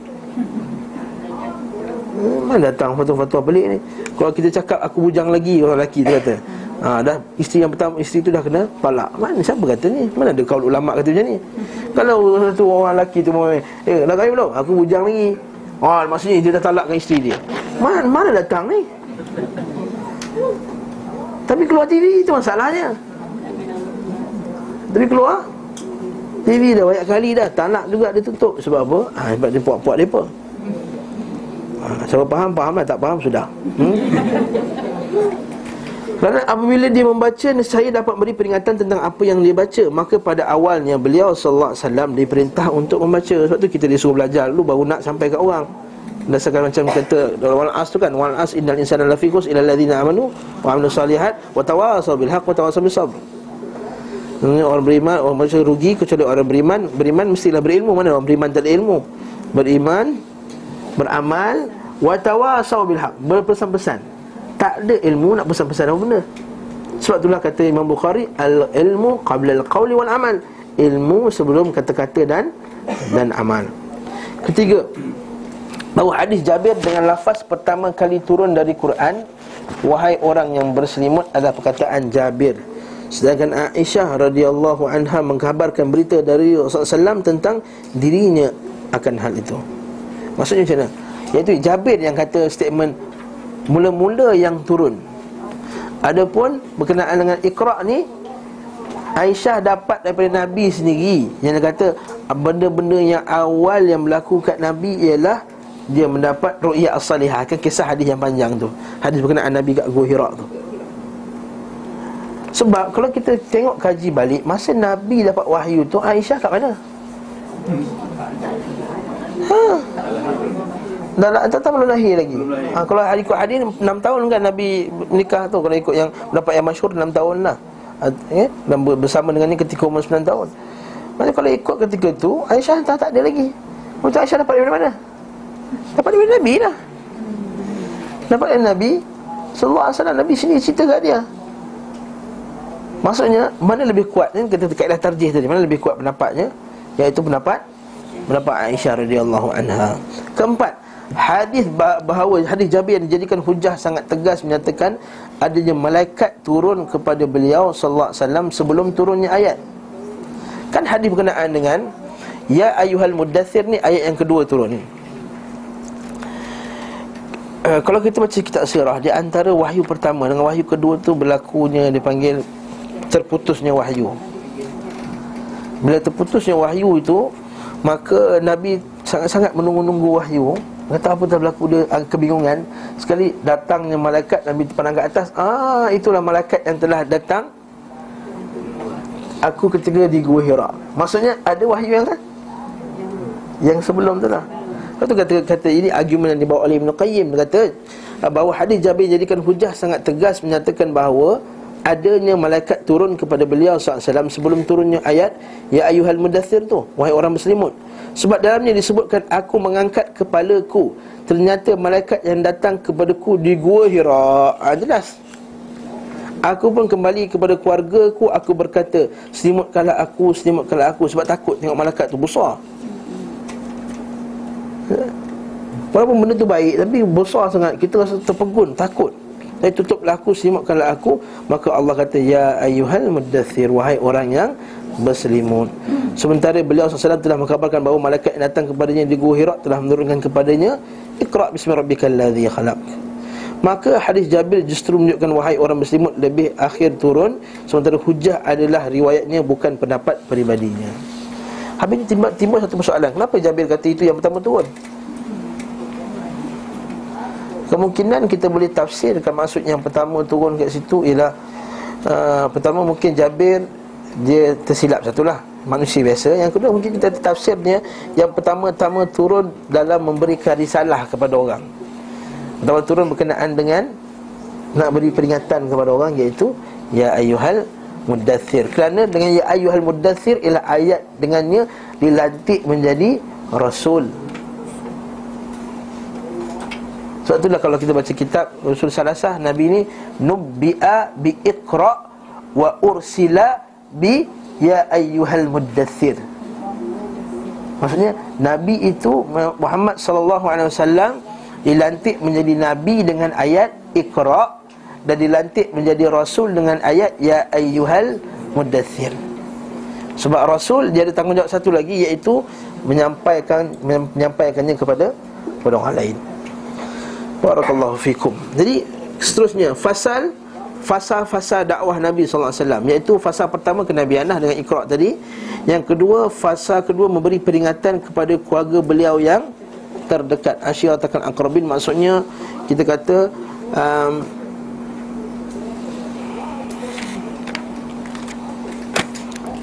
Ha, mana datang fatwa-fatwa pelik ni? Kalau kita cakap aku bujang lagi orang lelaki tu kata. Ha, dah isteri yang pertama isteri tu dah kena palak. Mana siapa kata ni? Mana ada kaul ulama kata macam ni? Kalau satu orang lelaki tu mau eh dah kahwin belum? Aku bujang lagi. Ha, maksudnya dia dah talakkan isteri dia. Mana mana datang ni? Tapi keluar TV itu masalahnya. Tapi keluar TV dah banyak kali dah talak juga dia tutup sebab apa? Ha, sebab dia puak-puak depa. Ha, siapa faham faham lah tak faham sudah. Hmm? Kerana apabila dia membaca Saya dapat beri peringatan tentang apa yang dia baca. Maka pada awalnya beliau Sallallahu Alaihi Wasallam diperintah untuk membaca. Sebab tu kita disuruh belajar dulu baru nak sampai ke orang. Berdasarkan macam kata Wal as tu kan Wal as innal insana lafiqus Ila ladhina amanu Wa amanu salihat Wa tawasaw bilhaq Wa tawasaw bisabr Orang beriman Orang manusia rugi Kecuali orang beriman. Beriman mestilah berilmu. Mana orang beriman tak ada ilmu? Beriman Beramal Wa tawasaw bilhaq Berpesan-pesan tak ada ilmu nak pesan-pesan apa benda. Sebab itulah kata Imam Bukhari al ilmu qabla al qawli wal amal. Ilmu sebelum kata-kata dan dan amal. Ketiga bahawa hadis Jabir dengan lafaz pertama kali turun dari Quran wahai orang yang berselimut adalah perkataan Jabir. Sedangkan Aisyah radhiyallahu anha mengkabarkan berita dari Rasulullah SAW tentang dirinya akan hal itu. Maksudnya macam mana? Iaitu Jabir yang kata statement Mula-mula yang turun. Adapun berkenaan dengan Iqra' ni Aisyah dapat daripada Nabi sendiri. Yang dia kata Benda-benda yang awal yang berlaku kat Nabi Ialah Dia mendapat ru'yah as-salihah. Kan kisah hadis yang panjang tu. Hadis berkenaan Nabi kat Gua Hira tu. Sebab kalau kita tengok kaji balik Masa Nabi dapat wahyu tu Aisyah kat mana? Ha? Dah tak, tak, belum lahir lagi. Ha, kalau ikut hadis 6 tahun kan Nabi menikah tu kalau ikut yang dapat yang masyhur 6 tahun lah. Ha, eh? Dan bersama dengan ni ketika umur 9 tahun. Maksudnya kalau ikut ketika tu Aisyah tak, tak ada lagi. Untuk Aisyah dapat dari mana? Dapat dari Nabi lah. Dapat dari Nabi Sallallahu Alaihi Wasallam Nabi sini cerita kat dia. Maksudnya mana lebih kuat ni kita kaedah tarjih tadi mana lebih kuat pendapatnya iaitu pendapat pendapat Aisyah radhiyallahu anha. Keempat, Hadis bahawa hadis Jabir dijadikan hujah sangat tegas menyatakan adanya malaikat turun kepada beliau sallallahu alaihi wasallam sebelum turunnya ayat. Kan hadis berkenaan dengan ya ayyuhal mudaththir ni ayat yang kedua turun ni. Uh, kalau kita baca kitab sirah di antara wahyu pertama dengan wahyu kedua tu berlakunya dipanggil terputusnya wahyu. Bila terputusnya wahyu itu maka Nabi sangat-sangat menunggu-nunggu wahyu Kata apa dah berlaku dia kebingungan. Sekali datangnya malaikat Nabi pandang ke atas Ah itulah malaikat yang telah datang. Aku ketika di Gua Hira. Maksudnya ada wahyu yang kan? Yang sebelum tu lah. Lepas tu kata, kata ini argumen yang dibawa oleh Ibn Qayyim. Dia kata bahawa hadis Jabir jadikan hujah sangat tegas Menyatakan bahawa Adanya malaikat turun kepada beliau SAW Sebelum turunnya ayat Ya ayuhal mudathir tu Wahai orang berselimut sebab dalamnya disebutkan Aku mengangkat kepalaku Ternyata malaikat yang datang kepadaku Di gua Hira. Ha, Jelas. Aku pun kembali kepada keluargaku Aku berkata Selimutkanlah aku Selimutkanlah aku. Sebab takut tengok malaikat tu besar. Walaupun benda tu baik Tapi besar sangat. Kita rasa terpegun Takut Saya tutuplah aku Simakkanlah aku. Maka Allah kata Ya ayuhal mudathir Wahai orang yang berselimut Sementara beliau SAW telah mengkabarkan bahawa Malaikat yang datang kepadanya di Gua Hira Telah menurunkan kepadanya Iqra' bismi rabbika khalaq. Maka hadis Jabir justru menunjukkan Wahai orang berselimut lebih akhir turun. Sementara hujah adalah riwayatnya Bukan pendapat peribadinya. Habis timbul, timbul satu persoalan. Kenapa Jabir kata itu yang pertama turun? Kemungkinan kita boleh tafsirkan maksud yang pertama turun kat situ ialah uh, Pertama mungkin Jabir dia tersilap satulah manusia biasa. Yang kedua mungkin kita tafsirnya yang pertama-tama turun dalam memberikan risalah kepada orang. Pertama turun berkenaan dengan nak beri peringatan kepada orang iaitu ya ayyuhal mudathir kerana dengan ya ayyuhal mudathir ialah ayat dengannya dilantik menjadi rasul sebab itulah kalau kita baca kitab Rasul Salasah Nabi ini Nubbi'a bi iqra' wa ursila bi ya ayyuhal muddathir. Maksudnya nabi itu Muhammad sallallahu alaihi wasallam dilantik menjadi nabi dengan ayat iqra dan dilantik menjadi rasul dengan ayat ya ayyuhal muddathir. Sebab rasul dia ada tanggungjawab satu lagi iaitu menyampaikan menyampaikannya kepada orang lain barakallahu fikum. Jadi seterusnya fasal fasa-fasa dakwah Nabi wasallam. Iaitu fasa pertama kenabianah dengan Iqra tadi. Yang kedua fasa kedua memberi peringatan kepada keluarga beliau yang terdekat. Asyiratakan aqrabin maksudnya kita kata um,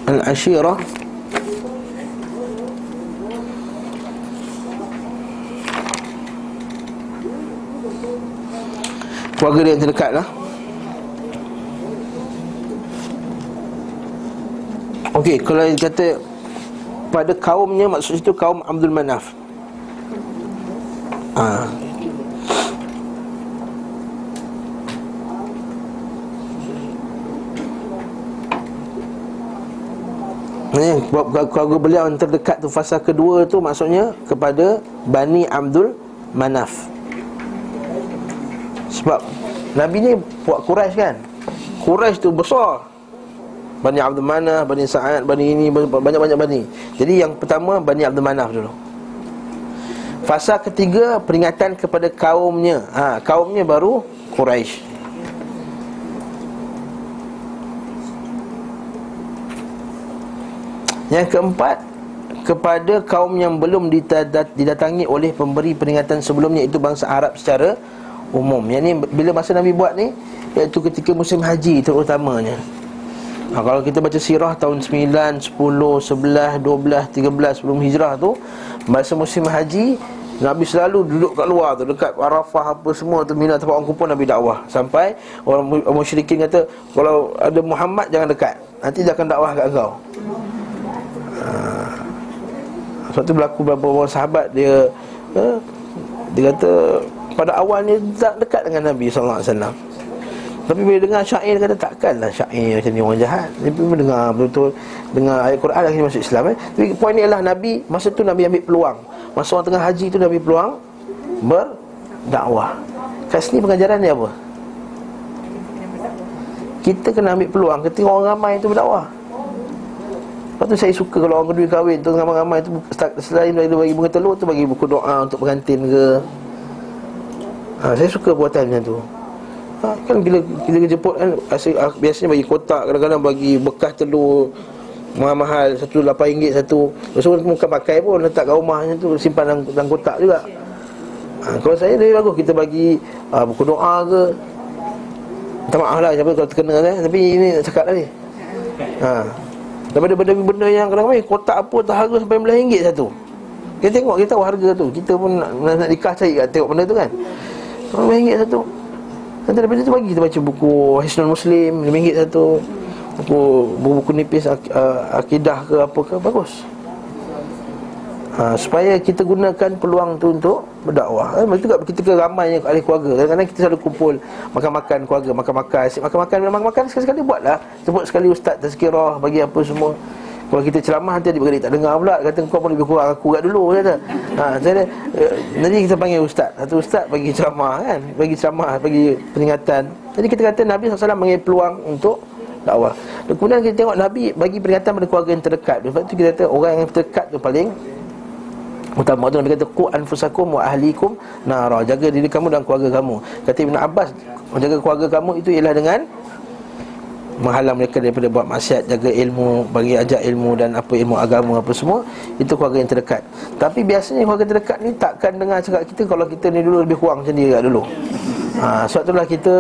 al-ashirah keluarga dia yang terdekat lah Okey, kalau dia kata pada kaumnya maksud itu kaum Abdul Manaf. Ha. Ni keluarga beliau yang terdekat tu fasa kedua tu maksudnya kepada Bani Abdul Manaf. Sebab Nabi ni buat Quraisy kan. Quraisy tu besar. Bani Abdul Manaf, Bani Sa'ad, Bani ini, banyak-banyak Bani Jadi yang pertama, Bani Abdul Manaf dulu Fasa ketiga, peringatan kepada kaumnya ha, Kaumnya baru Quraisy. Yang keempat Kepada kaum yang belum didatangi oleh pemberi peringatan sebelumnya Itu bangsa Arab secara umum. Yang ni, bila masa Nabi buat ni Iaitu ketika musim haji terutamanya. Ha, Kalau kita baca sirah tahun 9, 10, 11, 12, 13 sebelum hijrah tu Masa musim haji Nabi selalu duduk kat luar tu Dekat Arafah apa semua tu Mina tempat orang kumpul Nabi dakwah. Sampai orang musyrikin kata Kalau ada Muhammad jangan dekat. Nanti dia akan dakwah kat kau ha. Sebab tu berlaku beberapa orang sahabat Dia eh, Dia kata Pada awalnya tak dekat dengan Nabi SAW tapi bila dengar syair kata takkanlah syair macam ni orang jahat. Tapi bila dengar betul-betul dengar ayat Quran akhirnya masuk Islam eh. Tapi poin ni adalah Nabi masa tu Nabi ambil peluang. Masa orang tengah haji tu Nabi peluang berdakwah. Kat sini pengajaran dia apa? Kita kena ambil peluang ketika orang ramai tu berdakwah. Lepas tu saya suka kalau orang kedua kahwin tu ramai-ramai tu selain bagi bunga telur tu bagi buku doa untuk pengantin ke. Ha, saya suka buatan macam tu. Ha, Kan bila kita jemput kan ah, Biasanya bagi kotak Kadang-kadang bagi bekas telur Mahal-mahal Satu lapan ringgit satu. Lepas bukan pakai pun Letak kat rumah tu Simpan dalam, dalam kotak juga. Ha, Kalau saya lebih bagus Kita bagi ha, buku doa ke. Minta maaf lah Siapa kalau terkena kan Tapi ini nak cakap tadi. Ha. Daripada benda-benda yang kadang-kadang Kotak apa tak harga sampai RM11 satu. Kita tengok kita tahu harga tu. Kita pun nak, nak nikah cari kat tengok benda tu kan RM11 satu. Nanti daripada tu bagi kita baca buku Hisnul Muslim RM5 satu. Buku buku nipis uh, akidah ke apa ke bagus. Ha, Supaya kita gunakan peluang tu untuk berdakwah. Eh, Maksudnya juga kita ke ramai ahli keluarga. Kadang-kadang kita selalu kumpul Makan-makan keluarga Makan-makan. Asyik makan-makan Makan-makan sekali-sekali buatlah. Sebut sekali ustaz tazkirah Bagi apa semua Kalau kita ceramah nanti adik-beradik tak dengar pula. Kata kau pun lebih kurang aku kat dulu kata. Ha, jadi, eh, nanti kita panggil ustaz. Satu ustaz bagi ceramah kan? Bagi ceramah, bagi peringatan. Jadi kita kata Nabi SAW bagi peluang untuk dakwah. Kemudian kita tengok Nabi bagi peringatan pada keluarga yang terdekat. Sebab tu kita kata orang yang terdekat tu paling Utama tu. Nabi kata Ku anfusakum wa ahlikum nara. Jaga diri kamu dan keluarga kamu. Kata Ibn Abbas Menjaga keluarga kamu itu ialah dengan Menghalang mereka daripada buat maksiat Jaga ilmu Bagi ajak ilmu Dan apa ilmu agama Apa semua Itu keluarga yang terdekat. Tapi biasanya keluarga terdekat ni Takkan dengar cakap kita Kalau kita ni dulu lebih kurang macam dia dulu. Ha, Sebab itulah kita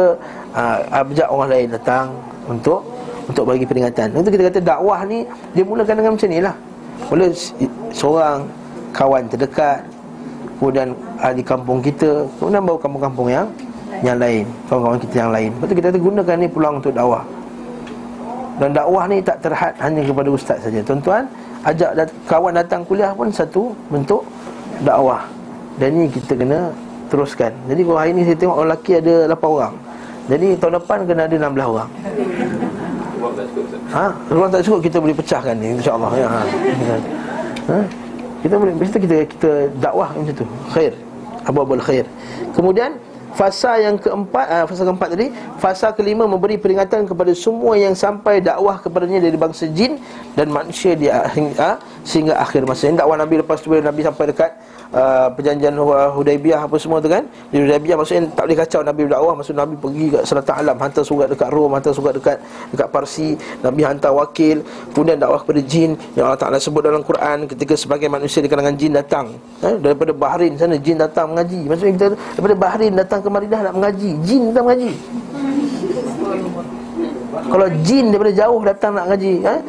ha, Ajak orang lain datang Untuk Untuk bagi peringatan. Itu kita kata dakwah ni Dia mulakan dengan macam ni lah. Mula seorang Kawan terdekat Kemudian ahli kampung kita Kemudian bawa kampung-kampung yang yang lain Kawan-kawan kita yang lain. Tu kita gunakan ni peluang untuk dakwah Dan dakwah ni tak terhad hanya kepada ustaz saja Tuan-tuan Ajak dat- kawan datang kuliah pun satu bentuk dakwah Dan ni kita kena teruskan Jadi kalau hari ni saya tengok orang lelaki ada 8 orang Jadi tahun depan kena ada 16 orang Ha? Ruang tak cukup kita boleh pecahkan ni insya-Allah ya. Ha. ha? Kita boleh mesti kita kita dakwah macam tu. Khair. Abu-abul khair. Kemudian Fasa yang keempat uh, Fasa keempat tadi Fasa kelima memberi peringatan kepada semua yang sampai dakwah kepadanya dari bangsa jin Dan manusia di, uh, Sehingga akhir masa. Ini dakwah Nabi lepas tu Nabi sampai dekat uh, perjanjian Hudaibiyah apa semua tu kan. Di Hudaibiyah maksudnya tak boleh kacau Nabi berdakwah. Maksud Nabi pergi kat selatan alam hantar surat dekat Rom hantar surat dekat dekat Parsi. Nabi hantar wakil. Kemudian dakwah kepada jin. Yang Allah Taala sebut dalam Quran ketika sebagai manusia di kalangan jin datang. Eh, daripada Bahrain sana jin datang mengaji. Maksudnya kita daripada Bahrain datang ke Madinah nak mengaji. Jin datang mengaji. Kalau jin daripada jauh datang nak ngaji eh?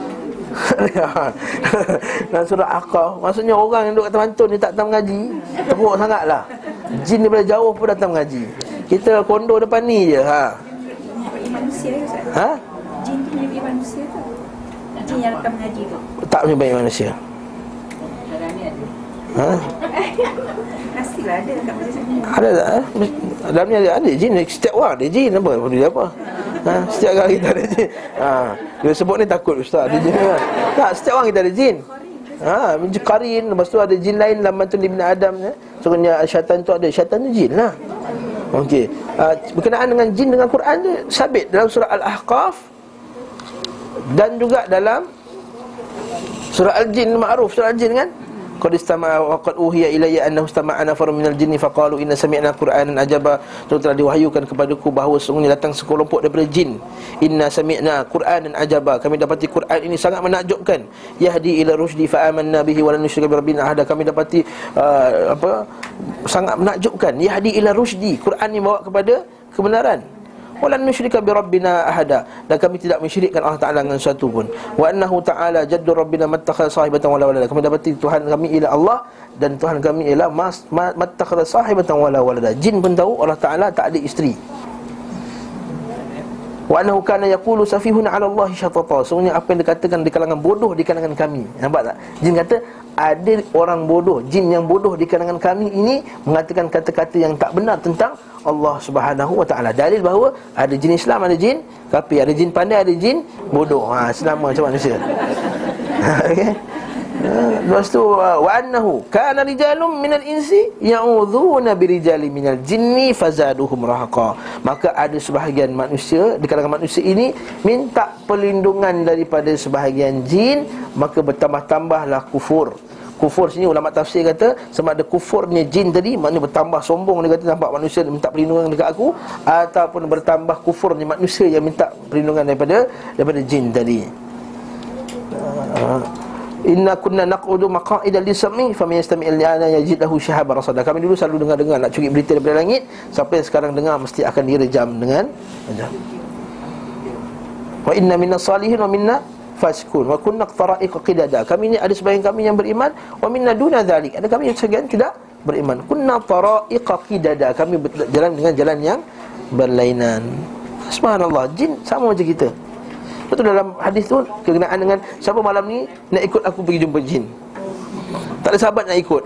Dalam surah Aqah Maksudnya orang yang duduk kat Temantun ni tak datang mengaji Teruk sangat lah Jin daripada jauh pun datang mengaji Kita kondo depan ni je ha. manusia ha? Jin tu menjadi manusia tu? Jin yang akan mengaji tu? Tak menyebabkan manusia ha? Pastilah ada kat manusia ni Ada tak? Ha? Dalam ni ada, ada jin Setiap orang ada jin apa? Dia apa? Ha? Setiap orang kita ada jin ha. Dia sebut ni takut ustaz Ada jin kan? Tak, setiap orang kita ada jin Ha, karin Lepas tu ada jin lain dalam mantu Ibn Adam ya. Sebenarnya syaitan tu ada Syaitan tu jin lah Okey ha, Berkenaan dengan jin dengan Quran tu Sabit dalam surah Al-Ahqaf Dan juga dalam Surah Al-Jin Ma'ruf Surah Al-Jin kan Qad istama'a wa qad uhiya ilayya annahu istama'a nafarun minal jinni faqalu inna sami'na qur'anan ajaba. Telah diwahyukan kepadaku bahawa sesungguhnya datang sekelompok daripada jin. Inna sami'na qur'anan ajaba. Kami dapati Quran ini sangat menakjubkan. Yahdi ila rusydi fa amanna bihi wa lan nusyrika bi rabbina ahada. Kami dapati uh, apa sangat menakjubkan. Yahdi ila rusydi Quran ini bawa kepada kebenaran walan nusyrika bi rabbina ahada. Dan kami tidak mensyirikkan Allah Taala dengan sesuatu pun. Wa annahu ta'ala jaddu rabbina mattakhadha sahibatan wala walada. Kami dapati Tuhan kami ialah Allah dan Tuhan kami ialah mattakhadha sahibatan wala walada. Jin pun tahu Allah Taala tak ada isteri Wa annahu kana yaqulu safihun 'ala Allah syatata. Sungguhnya apa yang dikatakan di kalangan bodoh di kalangan kami. Nampak tak? Jin kata ada orang bodoh, jin yang bodoh di kalangan kami ini mengatakan kata-kata yang tak benar tentang Allah Subhanahu wa taala. Dalil bahawa ada jin Islam, ada jin kafir, ada jin pandai, ada jin bodoh. Ha, selama macam manusia. Okey. Ha, lepas tu wa annahu kana rijalun minal insi ya'udzuuna birijali minal jinni fazaduhum rahaqa. Maka ada sebahagian manusia di kalangan manusia ini minta perlindungan daripada sebahagian jin maka bertambah-tambahlah kufur. Kufur sini ulama tafsir kata sama ada kufurnya jin tadi maknanya bertambah sombong dia kata nampak manusia minta perlindungan dekat aku ataupun bertambah kufurnya manusia yang minta perlindungan daripada daripada jin tadi. Uh, Inna kunna naq'udu maqa'ida lisami faman yastami' al-ana yajid lahu shahaban rasada. Kami dulu selalu dengar-dengar nak curi berita daripada langit sampai sekarang dengar mesti akan direjam dengan rejam. Wa inna minna salihin wa minna fasikun wa kunna qara'iq qidada. Kami ni ada sebahagian kami yang beriman wa minna duna dhalik. Ada kami yang sebahagian tidak beriman. Kunna qara'iq qidada. Kami berjalan dengan jalan yang berlainan. Subhanallah, jin sama macam kita. Betul dalam hadis tu Kegenaan dengan Siapa malam ni Nak ikut aku pergi jumpa jin? Tak ada sahabat nak ikut.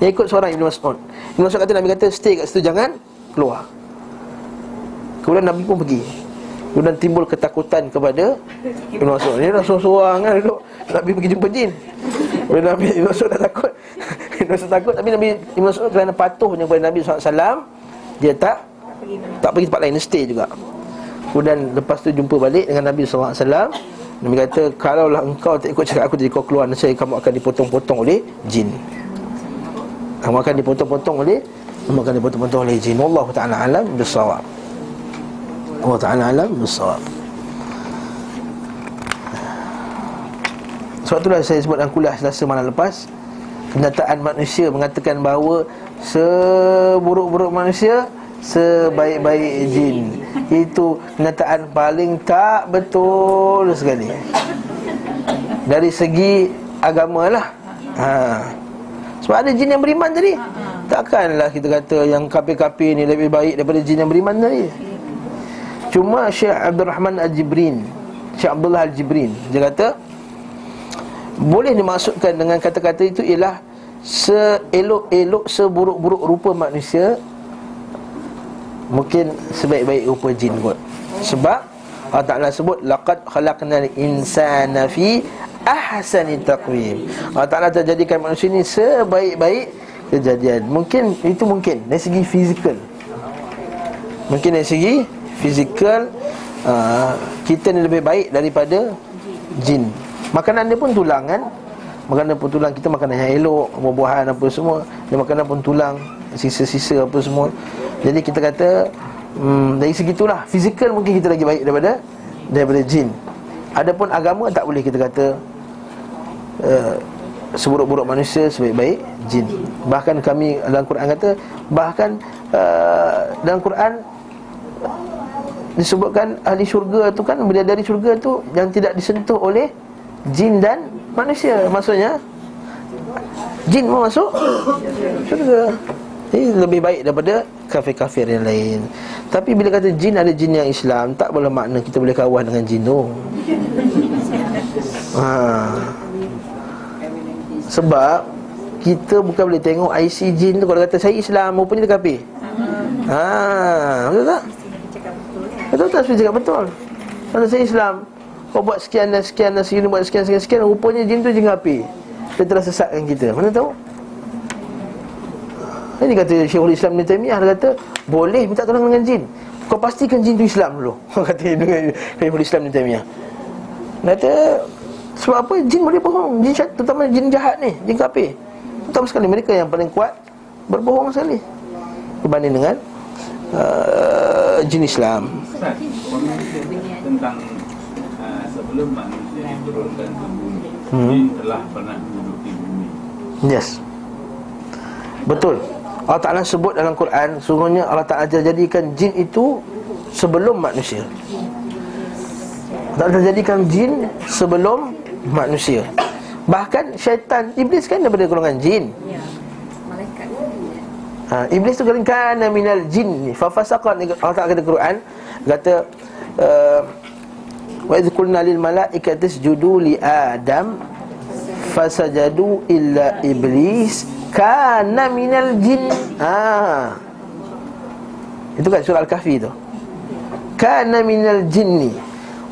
Yang ikut seorang Ibn Mas'ud. Ibn Mas'ud kata Nabi kata Stay kat situ Jangan keluar. Kemudian Nabi pun pergi. Kemudian timbul ketakutan kepada Ibn Mas'ud. Dia dah seorang-seorang kan duduk. Nabi pergi jumpa jin. Bila Nabi Ibn Mas'ud dah takut. Ibn Mas'ud takut Tapi Nabi Ibn Mas'ud kerana patuhnya kepada Nabi SAW Dia tak Tak pergi tempat lain. Stay juga Kemudian lepas tu jumpa balik dengan Nabi SAW Nabi kata Kalaulah engkau tak ikut cakap aku Jadi kau keluar Saya kamu akan dipotong-potong oleh jin. Kamu akan dipotong-potong oleh Kamu akan dipotong-potong oleh jin. Allah Ta'ala alam bersawab Allah Ta'ala alam bersawab Sebab itulah saya sebut dalam kuliah selasa malam lepas Kenyataan manusia mengatakan bahawa Seburuk-buruk manusia Sebaik-baik jin. Itu kenyataan paling tak betul sekali. Dari segi agama lah. Ha. Sebab ada jin yang beriman tadi. Takkanlah kita kata yang kapi-kapi ni lebih baik daripada jin yang beriman tadi. Cuma Syekh Abdul Rahman Al-Jibrin Syekh Abdullah Al-Jibrin Dia kata boleh dimaksudkan dengan kata-kata itu ialah seelok-elok seburuk-buruk rupa manusia mungkin sebaik-baik rupa jin kot. Sebab Allah Taala sebut laqad khalaqnal insana fi ahsani taqwim. Allah Taala telah jadikan manusia ini sebaik-baik kejadian. Mungkin itu mungkin dari segi fizikal. Mungkin dari segi fizikal uh, kita ni lebih baik daripada jin. Makanan dia pun tulang kan Makanan pun tulang Kita makanan yang elok Buah-buahan apa semua Dia makanan pun tulang Sisa-sisa apa semua. Jadi kita kata hmm, Dari segitulah. Fizikal mungkin kita lagi baik daripada Daripada jin. Adapun agama tak boleh kita kata uh, Seburuk-buruk manusia Sebaik-baik jin. Bahkan kami dalam Quran kata Bahkan uh, Dalam Quran Disebutkan ahli syurga tu kan Bila dari syurga tu Yang tidak disentuh oleh jin dan manusia. Maksudnya jin mau masuk syurga ini lebih baik daripada kafir-kafir yang lain. Tapi bila kata jin ada jin yang Islam tak boleh makna kita boleh kawan dengan jin tu. Ha. sebab kita bukan boleh tengok IC jin tu kalau kata saya Islam rupanya dia kafir. Ha. Betul tak? Betul tak saya cakap betul? Kalau saya Islam kau buat sekian dan sekian dan sekian Buat sekian, sekian, sekian Rupanya jin tu jin api Dia telah sesatkan kita. Mana tahu? Ini kata Syekhul Islam Ibn Taymiyah Dia kata Boleh minta tolong dengan jin. Kau pastikan jin tu Islam dulu. Kata Syekhul Islam Ibn Taymiyah. Dia kata Sebab apa? Jin boleh bohong. Jin syat, terutama jin jahat ni Jin kapi Terutama sekali mereka yang paling kuat Berbohong sekali. Berbanding dengan uh, Jin Islam. Tentang sebelum manusia diturunkan ke bumi hmm. Jin telah pernah menduduki bumi. Yes. Betul Allah Ta'ala sebut dalam Quran Sungguhnya Allah Ta'ala jadikan jin itu Sebelum manusia. Allah Ta'ala jadikan jin Sebelum manusia. Bahkan syaitan Iblis kan daripada golongan jin. Ya. Ha, Iblis tu kan minal jin. Fafasaqan Allah Ta'ala kata Quran Kata uh, Wa idh qulna lil malaikati isjudu li Adam fasajadu illa iblis kana minal jin. Ah. Itu kan surah Al-Kahfi tu. Kana minal jinni.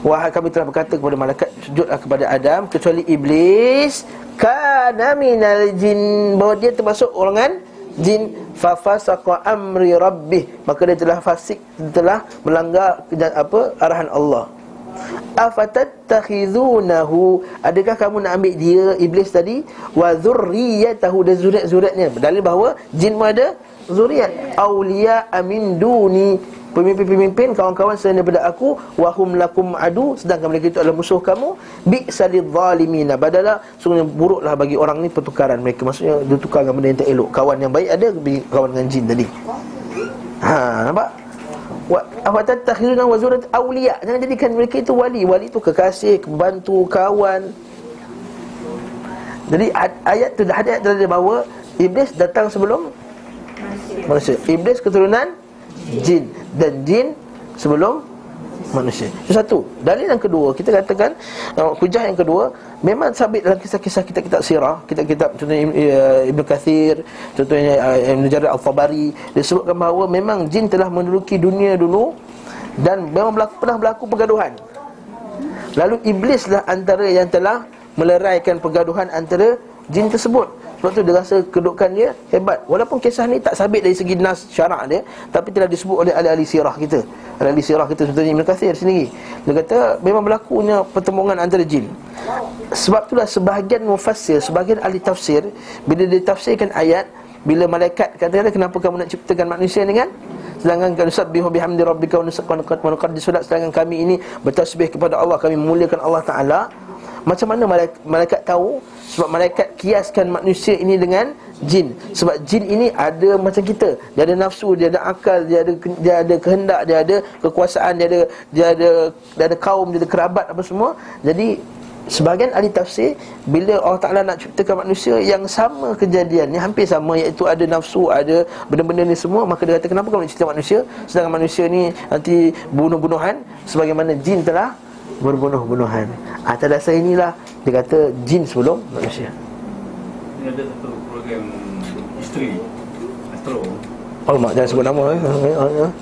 Wahai kami telah berkata kepada malaikat sujudlah kepada Adam kecuali iblis kana minal jin bahawa dia termasuk golongan jin fafasaqa amri rabbih maka dia telah fasik telah melanggar apa arahan Allah afatattakhizunahu adakah kamu nak ambil dia iblis tadi? Wa dzurriyyatahu dan zuriat-zuriatnya. Dalil bahawa jin pun ada zuriat. Auliya amin duni. Pemimpin-pemimpin kawan-kawan selain daripada aku wahum lakum adu. Sedangkan mereka itu adalah musuh kamu. Bi salidh zalimina badala sungguh buruklah bagi orang ni pertukaran mereka. Maksudnya dia tukar dengan benda yang tak elok kawan yang baik ada kawan dengan jin tadi. Ha nampak afatatakhiruna wa zurat awliya. Jangan jadikan mereka itu wali. Wali itu kekasih pembantu kawan. Jadi ayat tu dah ada ayat bahawa iblis datang sebelum manusia. Iblis keturunan jin. Dan jin sebelum manusia. Itu satu. Dalil yang kedua, kita katakan uh, hujah yang kedua memang sabit dalam kisah-kisah kitab-kitab sirah, kitab-kitab contohnya uh, Ibn Kathir, contohnya uh, Ibn Jarir Al-Tabari disebutkan bahawa memang jin telah menduduki dunia dulu dan memang berlaku, pernah berlaku pergaduhan. Lalu iblislah antara yang telah meleraikan pergaduhan antara jin tersebut sebab tu dia rasa kedudukan dia hebat. Walaupun kisah ni tak sabit dari segi nas syarak dia Tapi telah disebut oleh ahli-ahli sirah kita. Ahli-ahli sirah kita sebenarnya Ibn Kathir sendiri. Dia kata memang berlakunya pertemuan antara jin. Sebab itulah sebahagian mufassir Sebahagian ahli tafsir Bila dia tafsirkan ayat Bila malaikat kata kenapa kamu nak ciptakan manusia ni kan? Sedangkan kalau sabbihu bihamdi rabbika wa nuqaddis sedangkan kami ini bertasbih kepada Allah. Kami memuliakan Allah Taala macam mana malaikat, tahu? Sebab malaikat kiaskan manusia ini dengan jin. Sebab jin ini ada macam kita. Dia ada nafsu, dia ada akal, dia ada dia ada kehendak, dia ada kekuasaan Dia ada dia ada, dia ada kaum, dia ada kerabat apa semua. Jadi sebahagian ahli tafsir Bila Allah Ta'ala nak ciptakan manusia yang sama kejadian hampir sama iaitu ada nafsu, ada benda-benda ni semua Maka dia kata kenapa kamu nak cipta manusia? Sedangkan manusia ni nanti bunuh-bunuhan Sebagaimana jin telah berbunuh-bunuhan. Atas dasar inilah Dia kata jin sebelum manusia. Ini ada satu program Isteri Astro. Oh mak jangan sebut nama eh. uh,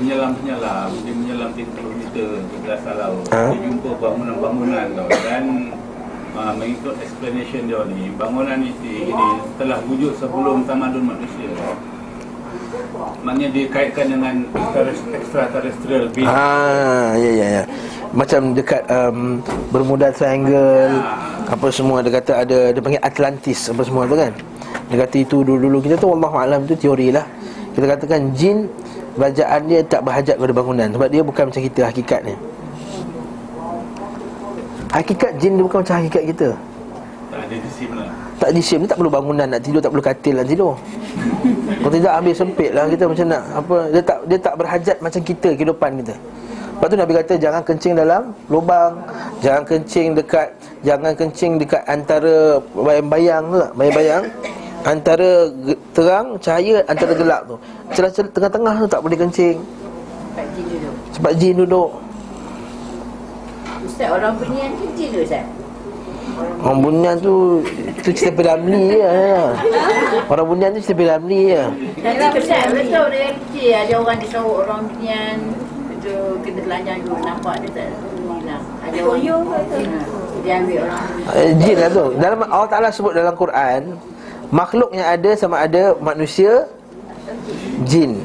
Penyelam-penyelam. Dia menyelam 3 kilometer ke dasar laut. Ha? Dia jumpa bangunan-bangunan tau. Dan uh, mengikut explanation dia ni Bangunan ini, ini telah wujud sebelum tamadun manusia. Maknanya dia kaitkan dengan extraterrestrial being. Ah, ya ya ya. Macam dekat um, Bermuda Triangle apa semua dia kata ada dia panggil Atlantis apa semua tu kan. Dia kata itu dulu-dulu kita tu wallahu alam tu teori lah. Kita katakan jin kerajaan dia tak berhajat kepada bangunan sebab dia bukan macam kita hakikatnya. Hakikat jin dia bukan macam hakikat kita. Tak ada disim lah Tak disim dia tak perlu bangunan nak tidur tak perlu katil nak tidur. Kalau tidak ambil sempit lah kita macam nak apa dia tak dia tak berhajat macam kita kehidupan kita. Lepas tu Nabi kata jangan kencing dalam lubang, jangan kencing dekat jangan kencing dekat antara bayang-bayang tu tak? Bayang-bayang antara terang cahaya antara gelap tu. Celah-celah tengah-tengah tu tak boleh kencing Pak Jin duduk sebab jin duduk. Ustaz orang benian ke Jin tu Ustaz? Orang bunian tu tu cerita Piramli je. Ya. Orang bunian tu cerita Piramli je. Tapi Ustaz betul dia kecil Ada orang disorok orang benian Itu kena telanjang dulu Nampak dia tak hilang. Ada orang Dia ambil orang. Eh, jin lah tu. Dalam Allah Ta'ala sebut dalam Quran Makhluk yang ada sama ada manusia Jin.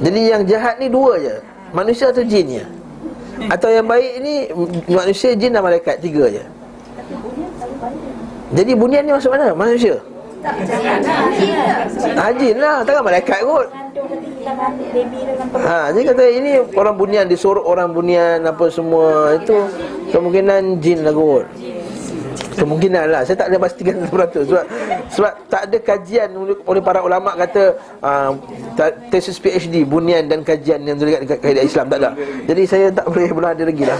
Jadi yang jahat ni dua je. Manusia atau jin je. Atau yang baik ni Manusia, jin dan malaikat. Tiga je. Jadi bunian ni masuk mana? Manusia? Ha, jin lah. Takkan malaikat kot Ha, dia kata ini orang bunian disuruh orang bunian apa semua itu kemungkinan jin lah kot. Kemungkinan lah. Saya tak ada pastikan 100% Sebab, sebab tak ada kajian oleh, para ulama' kata uh, Tesis PhD Bunian dan kajian yang terlibat dekat kaedah Islam Tak ada. Jadi saya tak boleh berada lagi lah.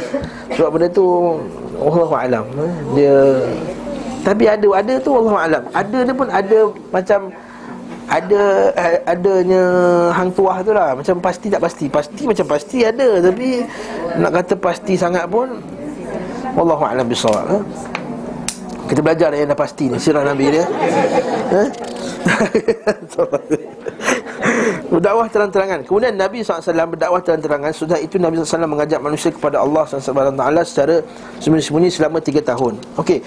Sebab benda tu Allah Alam. Eh. Dia Tapi ada Ada tu Allah Alam. Ada dia pun ada Macam ada a- adanya hang tuah tu lah. Macam pasti tak pasti. Pasti macam pasti ada. Tapi Nak kata pasti sangat pun Wallahu a'lam bisawab eh? Kita belajar yang dah pasti ni. Sirah Nabi dia. Eh? Berdakwah terang-terangan. Kemudian Nabi SAW berdakwah terang-terangan. Sudah itu Nabi SAW mengajak manusia kepada Allah SWT secara sembunyi-sembunyi selama 3 tahun. Okey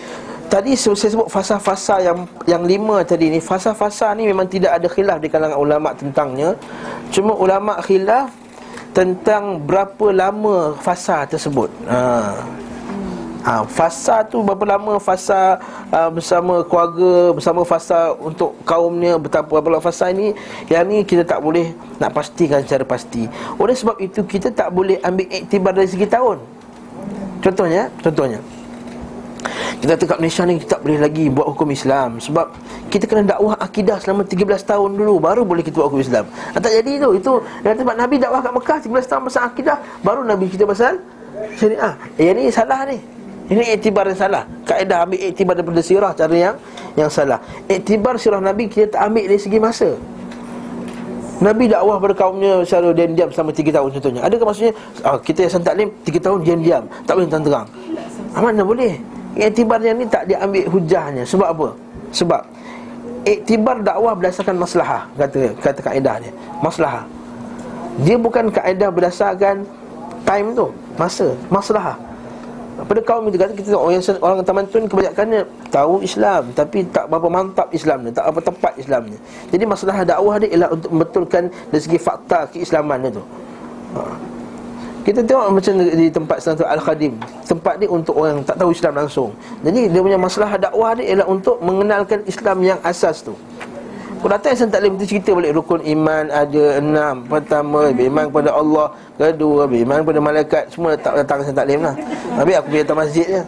Tadi saya sebut fasa-fasa yang yang lima tadi ni. Fasa-fasa ni memang tidak ada khilaf di kalangan ulama' tentangnya. Cuma ulama' khilaf tentang berapa lama fasa tersebut. Ha. Ha, fasa tu berapa lama fasa uh, bersama keluarga bersama fasa untuk kaumnya betapa berapa lama fasa ini. Yang ni kita tak boleh nak pastikan secara pasti. Oleh sebab itu kita tak boleh ambil iktibar dari segi tahun. Contohnya contohnya kita kat Malaysia ni kita tak boleh lagi buat hukum Islam. Sebab kita kena dakwah akidah selama 13 tahun dulu Baru boleh kita buat hukum Islam. Ah, Tak jadi tu. Itu yang sebab Nabi dakwah kat Mekah 13 tahun pasal akidah Baru Nabi kita pasal syariah. Eh, Yang ni salah ni. Ini iktibar yang salah. Kaedah ambil iktibar daripada sirah Cara yang yang salah. Iktibar sirah Nabi Kita tak ambil dari segi masa. Nabi dakwah pada kaumnya Secara diam-diam selama 3 tahun contohnya. Adakah maksudnya? Ah, Kita yang santaklim 3 tahun diam-diam. Tak boleh terang-terang. Ah, Mana boleh Iktibar yang ni tak diambil hujahnya Sebab apa? Sebab Iktibar dakwah berdasarkan maslahah Kata kata kaedah dia Maslahah Dia bukan kaedah berdasarkan Time tu Masa Maslahah pada kaum itu kata kita tengok orang orang tamadun kebanyakannya tahu Islam tapi tak berapa mantap Islamnya, tak apa tepat Islamnya. Jadi masalah dakwah dia ialah untuk membetulkan dari segi fakta keislaman itu. Ha. Kita tengok macam di tempat Sanatu Al-Khadim. Tempat ni untuk orang tak tahu Islam langsung. Jadi dia punya masalah dakwah dia ialah untuk mengenalkan Islam yang asas tu. Kalau datang Islam taklim itu cerita balik rukun iman ada enam. Pertama, beriman kepada Allah. Kedua, beriman kepada malaikat. Semua tak datang Islam taklim lah. Tapi aku pergi datang masjid je.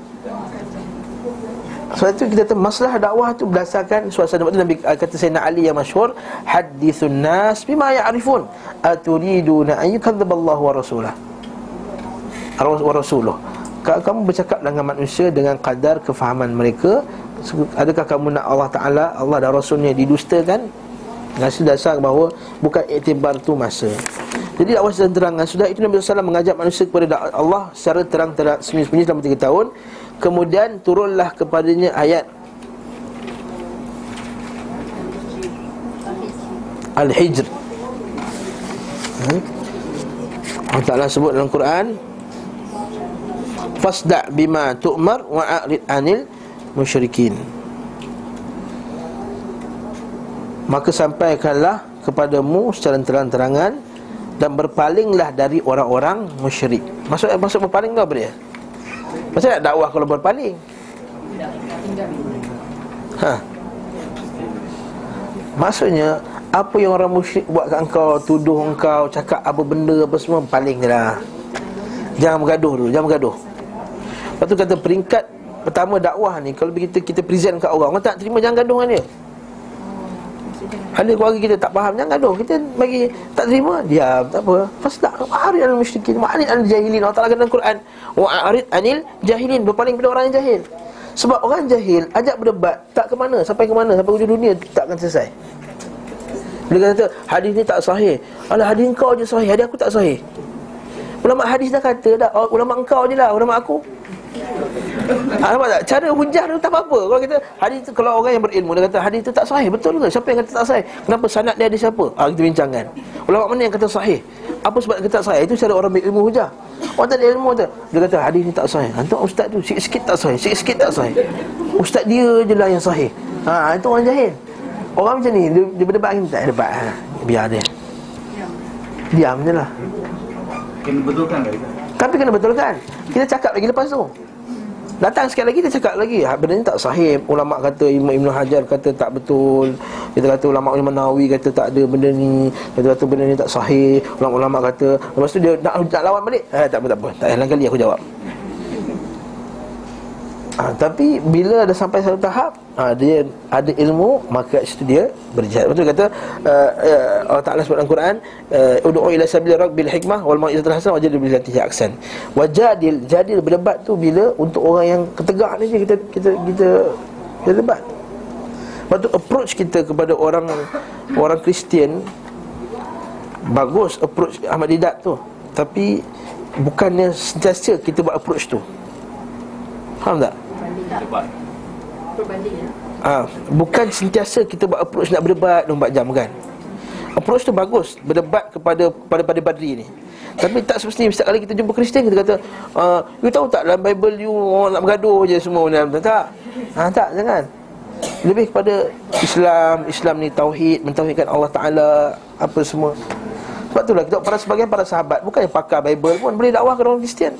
Sebab itu kita tahu masalah dakwah tu berdasarkan suasana. Waktu Nabi kata Sayyidina Ali yang masyhur hadithun nas bima ya'rifun aturiduna an yukadzdziballahu wa rasulah wa rasuluh kamu bercakap dengan manusia dengan kadar kefahaman mereka Adakah kamu nak Allah Ta'ala Allah dan Rasulnya didustakan? Nasi dasar bahawa Bukan iktibar tu masa. Jadi dakwah secara terang Sudah itu Nabi SAW mengajak manusia kepada Allah Secara terang-terang Sembunyi-sembunyi selama 3 tahun. Kemudian turunlah kepadanya ayat Al-Hijr. Hmm? Allah Ta'ala sebut dalam Quran Fasda' bima tu'mar wa'arid anil musyrikin Maka sampaikanlah kepadamu secara terang-terangan Dan berpalinglah dari orang-orang musyrik Maksud, maksud berpaling tu apa dia? Maksud nak dakwah kalau berpaling? Ha. Maksudnya Apa yang orang musyrik buat kat engkau Tuduh engkau, cakap apa benda apa semua Paling lah Jangan bergaduh dulu, jangan bergaduh Lepas tu kata peringkat pertama dakwah ni kalau kita kita present kat orang orang tak terima jangan gaduh dengan dia. Ada keluarga kita tak faham jangan gaduh. Kita bagi tak terima diam tak apa. Fasda arid al musyrikin wa arid al jahilin Allah Taala dalam Quran. Wa arid anil jahilin berpaling pada orang yang jahil. Sebab orang jahil ajak berdebat tak ke mana sampai ke mana sampai hujung dunia tak akan selesai. Dia kata hadis ni tak sahih. Alah hadis kau je sahih hadis aku tak sahih. Ulama hadis dah kata dah ulama engkau je lah ulama aku ha, nampak tak? Cara hujah tu tak apa-apa Kalau kita hadis tu, kalau orang yang berilmu Dia kata hadis tu tak sahih, betul ke? Siapa yang kata tak sahih? Kenapa sanad dia ada siapa? Ha, kita bincangkan Ulama mana yang kata sahih? Apa sebab kata tak sahih? Itu cara orang berilmu hujah Orang tak ada ilmu tu Dia kata hadis ni tak sahih Hantar ustaz tu, sikit-sikit tak sahih Sikit-sikit tak sahih Ustaz dia je lah yang sahih Ha, itu orang jahil Orang macam ni, dia, dia berdebat ni Tak debat ha. Biar dia Diam je lah Kena betulkan ke Tapi kena betulkan Kita cakap lagi lepas tu Datang sekali lagi dia cakap lagi ha, Benda ni tak sahih. Ulama' kata Imam Ibn Hajar kata tak betul. Kita kata ulama' Imam Nawawi kata tak ada benda ni. Kita kata benda ni tak sahih. Ulama' kata Lepas tu dia nak, nak lawan balik. Eh, Tak apa tak apa. Tak lain kali aku jawab ha, Tapi bila dah sampai satu tahap ha, Dia ada ilmu Maka situ dia berjihad. Tu kata uh, uh, Allah Ta'ala sebut dalam Quran uh, Udu'u ila sabili bil hikmah Wal ma'izatul hasan Wajadil bil latihi aksan Wajadil Jadil berdebat tu bila Untuk orang yang ketegak ni je Kita kita kita, kita debat. Lepas tu approach kita kepada orang Orang Kristian Bagus approach Ahmad Didat tu. Tapi Bukannya sentiasa kita buat approach tu. Faham tak? Cepat ha, Bukan sentiasa kita buat approach nak berdebat 24 jam kan Approach tu bagus Berdebat kepada pada pada Badri ni. Tapi tak semestinya Setiap kali kita jumpa Kristian Kita kata uh, You tahu tak dalam Bible you Orang nak bergaduh je semua Tak Tak, ha, tak jangan. Lebih kepada Islam Islam ni tauhid Mentauhidkan Allah Ta'ala Apa semua sebab itulah kita para sebagian para sahabat bukan yang pakar Bible pun boleh dakwah ke orang Kristian.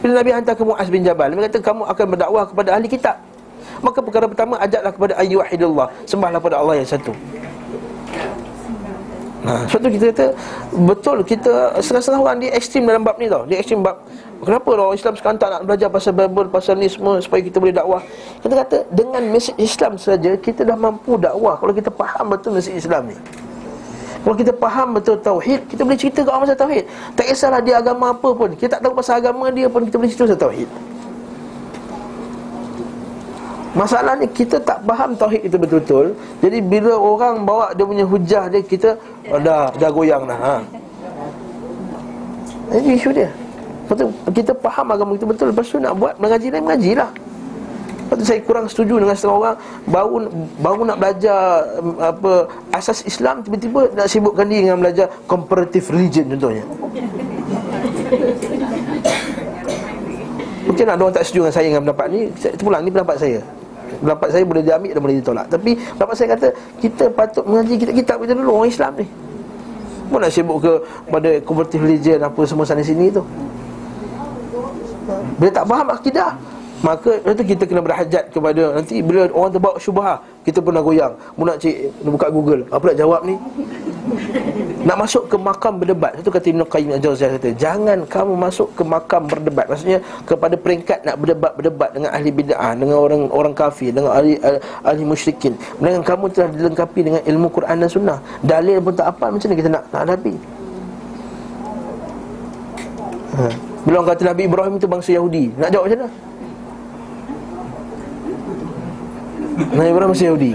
Bila Nabi hantar ke Muaz bin Jabal, Nabi kata kamu akan berdakwah kepada ahli kitab. Maka perkara pertama ajaklah kepada ayyuhidillah, sembahlah kepada Allah yang satu. Nah, ha, sebab tu kita kata betul kita setengah-setengah orang dia ekstrim dalam bab ni tau. Dia ekstrim bab Kenapa orang Islam sekarang tak nak belajar pasal Bible, pasal ni semua supaya kita boleh dakwah? Kita kata dengan mesej Islam saja kita dah mampu dakwah kalau kita faham betul mesej Islam ni. Kalau kita faham betul tauhid, kita boleh cerita ke orang pasal tauhid. Tak kisahlah dia agama apa pun. Kita tak tahu pasal agama dia pun kita boleh cerita pasal tauhid. Masalahnya kita tak faham tauhid itu betul-betul. Jadi bila orang bawa dia punya hujah dia kita oh, dah dah goyang dah. Ha. Ini isu dia. Lepas kita faham agama itu betul Lepas tu nak buat mengaji lain mengajilah Lepas tu saya kurang setuju dengan setengah orang Baru baru nak belajar apa asas Islam Tiba-tiba nak sibukkan diri dengan belajar comparative religion contohnya. Mungkin ada orang tak setuju dengan saya dengan pendapat ni Itu pulang, ni pendapat saya. Pendapat saya boleh diambil dan boleh ditolak. Tapi pendapat saya kata Kita patut mengaji kitab-kitab kita dulu Orang Islam ni. Pun nak sibuk ke pada convertive religion Apa semua sana sini tu. Bila tak faham akidah Maka itu kita kena berhajat kepada Nanti bila orang terbawa syubhah Kita pun nak goyang. Mu nak cik, buka Google. Apa nak jawab ni? Nak masuk ke makam berdebat. Itu kata Ibn Qayyim Al-Jawziyah kata Jangan kamu masuk ke makam berdebat. Maksudnya kepada peringkat nak berdebat-berdebat Dengan ahli bid'ah Dengan orang orang kafir Dengan ahli, ahli, musyrikin. Dengan kamu telah dilengkapi dengan ilmu Quran dan Sunnah. Dalil pun tak apa Macam mana kita nak, nak hadapi? Ha. Orang kata Nabi Ibrahim itu bangsa Yahudi Nak jawab macam mana? Nabi Ibrahim bangsa Yahudi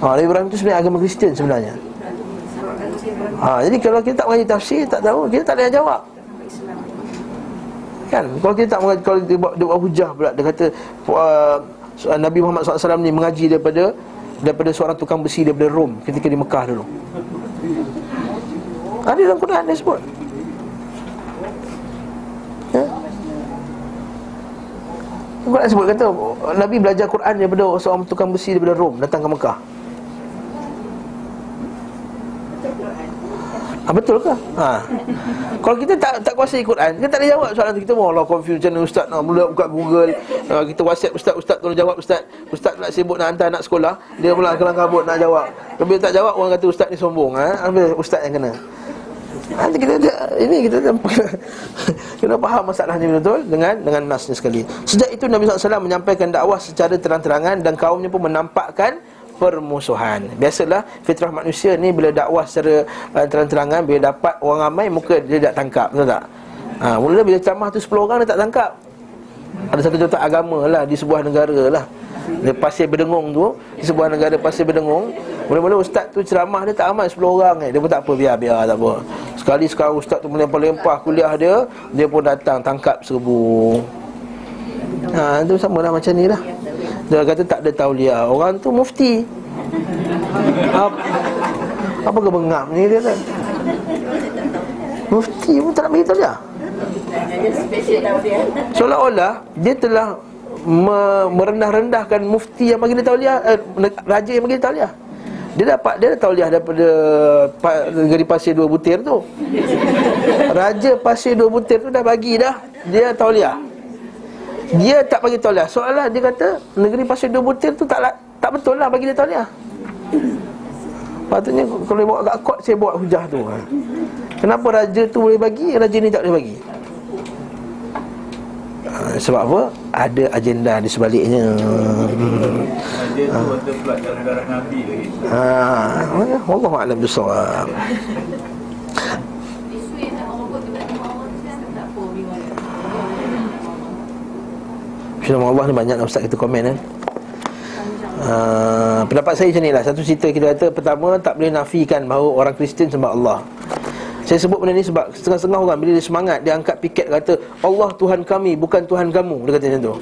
ha, Nabi Ibrahim itu sebenarnya agama Kristian sebenarnya Ha, jadi kalau kita tak mengaji tafsir, tak tahu, kita tak ada jawab. Kan? Kalau kita tak mengaji, kalau dia buat, dia buat hujah pula, dia kata uh, Nabi Muhammad SAW ni mengaji daripada daripada seorang tukang besi daripada Rom ketika di Mekah dulu. Ada dalam Quran dia sebut. Ya? Quran sebut kata Nabi belajar Quran daripada seorang tukang besi daripada Rom datang ke Mekah. Ha, betul ke? Ha. Kalau kita tak tak kuasai Quran, kita tak boleh jawab soalan tu. Kita mau Allah confuse macam ustaz nak mula buka Google. Uh, kita WhatsApp ustaz, ustaz tolong jawab ustaz. Ustaz nak sibuk nak hantar anak sekolah, dia pula kelang kabut nak jawab. Tapi tak jawab orang kata ustaz ni sombong ha. Habis ustaz yang kena. Nanti kita ini kita kena faham masalahnya betul dengan dengan nasnya sekali. Sejak itu Nabi SAW menyampaikan dakwah secara terang-terangan dan kaumnya pun menampakkan permusuhan. Biasalah fitrah manusia ni bila dakwah secara uh, terang-terangan bila dapat orang ramai muka dia tak tangkap, betul tak? Ha, mula bila ceramah tu 10 orang dia tak tangkap. Ada satu contoh agama lah di sebuah negara lah. Pasir Berdengung tu, di sebuah negara Pasir Berdengung, mula-mula ustaz tu ceramah dia tak amat 10 orang eh. Dia pun tak apa biar biar tak apa. Sekali sekarang ustaz tu melempar-lempar kuliah dia, dia pun datang tangkap serbu. Ha, itu sama lah macam ni lah. Dia kata tak ada tauliah Orang tu mufti Apa, apa kebengap ni dia kan Mufti pun tak nak bagi tauliah Seolah-olah Dia telah me- Merendah-rendahkan mufti yang bagi dia tauliah eh, Raja yang bagi dia tauliah dia dapat dia tauliah daripada negeri pasir dua butir tu. Raja pasir dua butir tu dah bagi dah dia tauliah. Dia tak bagi tauliah Soalah dia kata Negeri pasir dua butir tu tak, tak betul lah bagi dia tauliah Patutnya kalau bawa kat kot Saya buat hujah tu ha. Kenapa raja tu boleh bagi Raja ni tak boleh bagi Sebab apa? Ada agenda di sebaliknya. Raja tu ada pula darah-darah Nabi lagi ha, Allah Alam Bisawab Nama Allah ni banyak Ustaz kita komen kan uh, Pendapat saya macam ni lah. Satu cerita kita kata Pertama tak boleh nafikan Bahawa orang Kristian sembah Allah Saya sebut benda ni sebab Setengah-setengah orang Bila dia semangat Dia angkat piket kata Allah Tuhan kami Bukan Tuhan kamu. Dia kata macam tu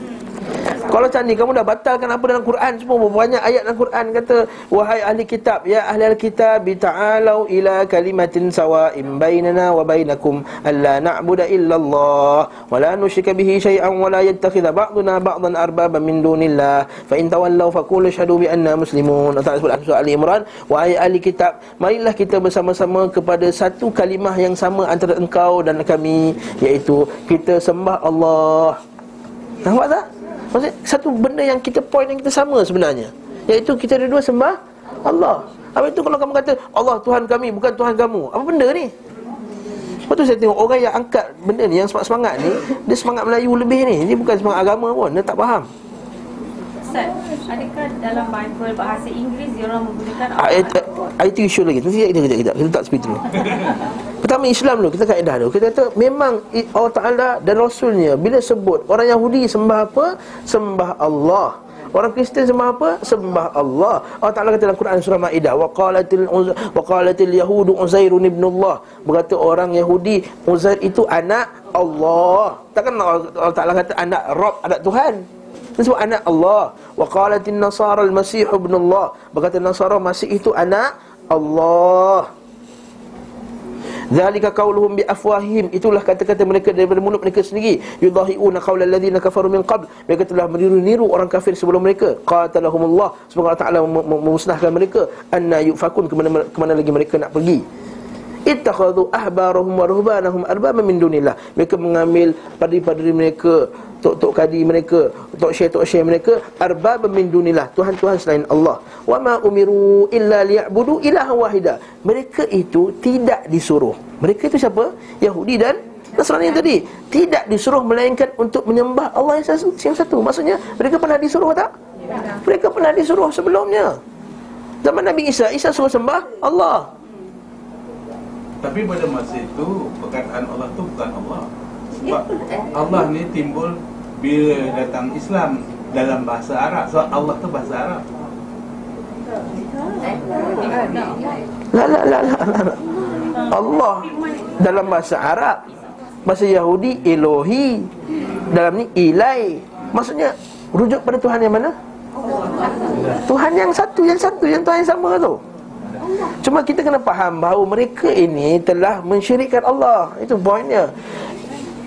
kalau macam ni kamu dah batalkan apa dalam Quran semua banyak ayat dalam Quran kata wahai ahli kitab ya ahli alkitab ta'alu ila kalimatin sawa'in bainana wa bainakum alla na'budu illa Allah wa la nusyrika bihi syai'an wa la yattakhidha ba'duna ba'dan arbaban min dunillah fa in tawallaw faqulu ashhadu bi anna muslimun sebut surah Ali Imran wahai ahli kitab marilah kita bersama-sama kepada satu kalimah yang sama antara engkau dan kami iaitu kita sembah Allah Nampak tak? Maksudnya satu benda yang kita point yang kita sama sebenarnya. Iaitu kita dua-dua sembah Allah. Habis itu kalau kamu kata Allah Tuhan kami bukan Tuhan kamu. Apa benda ni? Lepas tu saya tengok orang yang angkat benda ni Yang semangat-semangat ni Dia semangat Melayu lebih ni. Dia bukan semangat agama pun Dia tak faham Ustaz, adakah dalam Bible bahasa Inggeris dia orang menggunakan Ayat ayat isu lagi. Nanti kita kejap. Kita tak speed dulu. Pertama Islam dulu, kita kaedah dulu. Kita kata memang Allah Taala dan Rasulnya bila sebut orang Yahudi sembah apa? Sembah Allah. Orang Kristian sembah apa? Sembah Allah. Allah Taala kata dalam Quran surah Maidah, wa qalatil wa qalatil yahudu Uzairun ibn Allah. Berkata orang Yahudi Uzair itu anak Allah. Takkan Allah Taala kata anak Rabb, anak Tuhan. Itu anak Allah. Wa qalatin nasara al-masih ibn Allah. Berkata Nasara Masih itu anak Allah. Zalika qauluhum bi afwahihim itulah kata-kata mereka daripada mulut mereka sendiri. Yudahiuna qaulal ladzina kafaru min qabl. Mereka telah meniru-niru orang kafir sebelum mereka. Qatalahumullah. Semoga Allah Taala memusnahkan mereka. Anna yufakun ke mana, ke mana lagi mereka nak pergi ittakhadhu ahbarahum wa ruhbanahum arbaba min dunillah mereka mengambil padri-padri mereka tok-tok kadi mereka tok syekh-tok syekh mereka arbaba min dunillah tuhan-tuhan selain Allah. Wa ma umiru illa liya'budu ilaha wahida. Mereka itu tidak disuruh. Mereka itu siapa? Yahudi dan Nasrani yang tadi. Tidak disuruh melainkan untuk menyembah Allah yang satu, yang satu. maksudnya mereka pernah disuruh tak? Mereka pernah disuruh sebelumnya. Zaman Nabi Isa Isa suruh sembah Allah. Tapi pada masa itu perkataan Allah tu bukan Allah. Sebab Allah ni timbul bila datang Islam dalam bahasa Arab. Sebab Allah tu bahasa Arab. La la la, la. Allah dalam bahasa Arab Bahasa Yahudi Elohi Dalam ni Ilai Maksudnya rujuk pada Tuhan yang mana? Tuhan yang satu, yang satu, yang Tuhan yang sama tu Cuma kita kena faham bahawa mereka ini telah mensyirikkan Allah Itu poinnya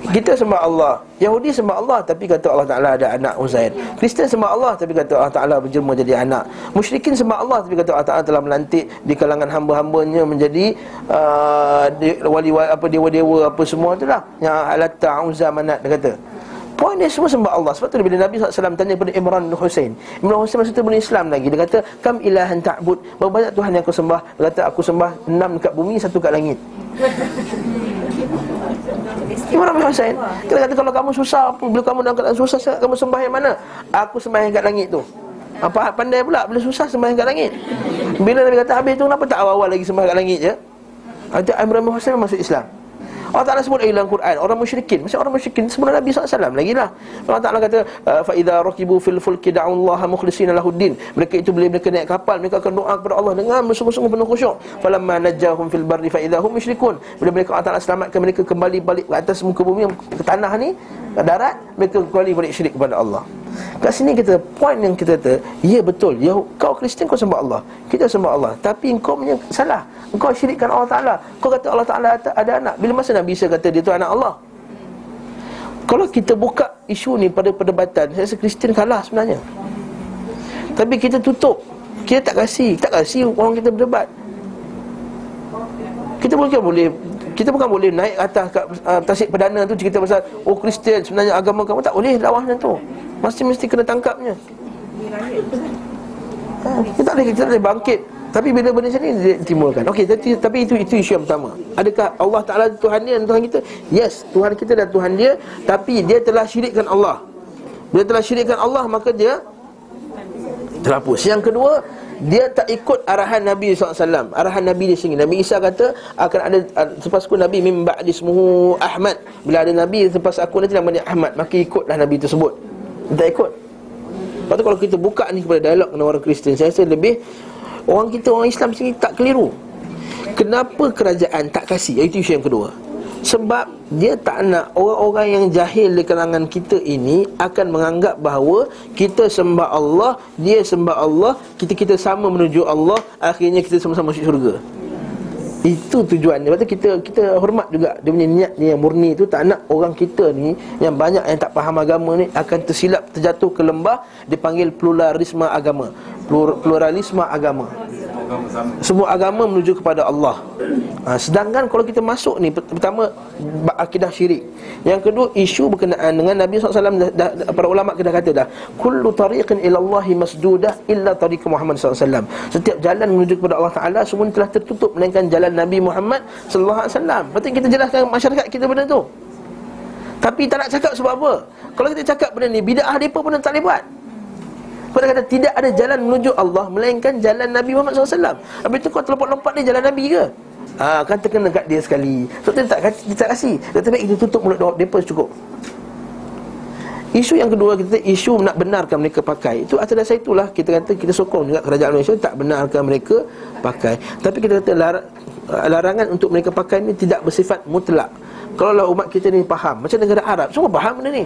kita sembah Allah. Yahudi sembah Allah Tapi kata Allah Ta'ala ada anak Uzair Kristen sembah Allah Tapi kata Allah Ta'ala berjelma jadi anak. Musyrikin sembah Allah Tapi kata Allah Ta'ala telah melantik Di kalangan hamba-hambanya Menjadi uh, Wali-wali apa Dewa-dewa apa semua tu lah. Yang alatta uzza manat Dia kata. Poin dia semua sembah Allah. Sebab tu bila Nabi SAW tanya kepada Imran bin Hussein Imran Hussein masa tu belum Islam lagi. Dia kata Kam ilahan ta'bud. Berapa banyak Tuhan yang aku sembah? Dia kata aku sembah Enam dekat bumi Satu kat langit Imran bin Hussein Kita kata kalau kamu susah Bila kamu dalam keadaan susah Kamu sembah yang mana? Aku sembah yang kat langit tu. Apa pandai pula. Bila susah sembah kat langit. Bila Nabi kata habis tu Kenapa tak awal-awal lagi sembah kat langit je Itu Imran bin Hussein masuk Islam Allah Ta'ala sebut dalam Quran Orang musyrikin Maksudnya orang musyrikin Sebelum Nabi SAW lagi lah. Allah Ta'ala kata ah, Fa'idha rakibu fil fulki da'ullaha mukhlisina lahuddin Mereka itu boleh mereka naik kapal Mereka akan doa kepada Allah Dengan bersungguh-sungguh penuh khusyuk. Falamma najahum fil barri faidahum musyrikun. Bila mereka Allah Ta'ala selamatkan mereka Kembali balik ke atas muka bumi Ke tanah ni ke darat Mereka kembali balik syirik kepada Allah. Kat sini kita point yang kita kata Ya betul ya, Kau Kristian kau sembah Allah. Kita sembah Allah. Tapi kau punya salah. Kau syirikkan Allah Ta'ala. Kau kata Allah Ta'ala ada anak. Bila masa Nabi Isa kata dia tu anak Allah Kalau kita buka isu ni pada perdebatan Saya rasa Kristian kalah sebenarnya Tapi kita tutup Kita tak kasih Tak kasih orang kita berdebat Kita bukan boleh kita bukan boleh naik atas kat uh, tasik perdana tu cerita pasal oh Kristian sebenarnya agama kamu tak boleh lawan macam tu. Mesti mesti kena tangkapnya. Ha, kita tak boleh kita tak boleh bangkit. Tapi bila benda macam ni ditimbulkan. Okey, tapi, tapi itu itu isu yang pertama. Adakah Allah Taala Tuhan dia dan Tuhan kita? Yes, Tuhan kita dan Tuhan dia, tapi dia telah syirikkan Allah. Bila telah syirikkan Allah maka dia terhapus. Yang kedua, dia tak ikut arahan Nabi SAW Arahan Nabi dia sendiri Nabi Isa kata Akan ada Selepas aku Nabi Mimba ismuhu Ahmad Bila ada Nabi Selepas aku nanti namanya Ahmad Maka ikutlah Nabi tersebut Dia tak ikut Lepas tu kalau kita buka ni kepada dialog dengan orang Kristian Saya rasa lebih Orang kita, orang Islam sini tak keliru Kenapa kerajaan tak kasih Itu isu yang kedua sebab dia tak nak orang-orang yang jahil di kalangan kita ini akan menganggap bahawa kita sembah Allah, dia sembah Allah, kita-kita sama menuju Allah, akhirnya kita sama-sama masuk syurga. Itu tujuan. Sebab kita kita hormat juga dia punya niat ni yang murni tu tak nak orang kita ni yang banyak yang tak faham agama ni akan tersilap terjatuh ke lembah dipanggil pluralisme agama. Pluralisme agama. Semua agama menuju kepada Allah. Ha, Sedangkan kalau kita masuk ni Pertama akidah syirik. Yang kedua isu berkenaan dengan Nabi SAW dah, dah, Para ulama' kita kata dah Kullu tariqin ilallahi masdudah Illa tariq Muhammad SAW Setiap jalan menuju kepada Allah Ta'ala Semua telah tertutup Melainkan jalan Nabi Muhammad SAW Lepas kita jelaskan masyarakat kita benda tu. Tapi tak nak cakap sebab apa? Kalau kita cakap benda ni Bida'ah mereka pun tak boleh buat pada kata tidak ada jalan menuju Allah Melainkan jalan Nabi Muhammad SAW Habis tu kau terlompat-lompat ni jalan Nabi ke? Ha, kan terkena kat dia sekali. So dia tak, dia tak kasih Dia tak baik kita tutup mulut mereka cukup. Isu yang kedua kita isu nak benarkan mereka pakai. Itu atas dasar itulah kita kata kita sokong juga kerajaan Malaysia Tak benarkan mereka pakai. Tapi kita kata lar, larangan untuk mereka pakai ni tidak bersifat mutlak. Kalau lah umat kita ni faham Macam negara Arab semua faham benda ni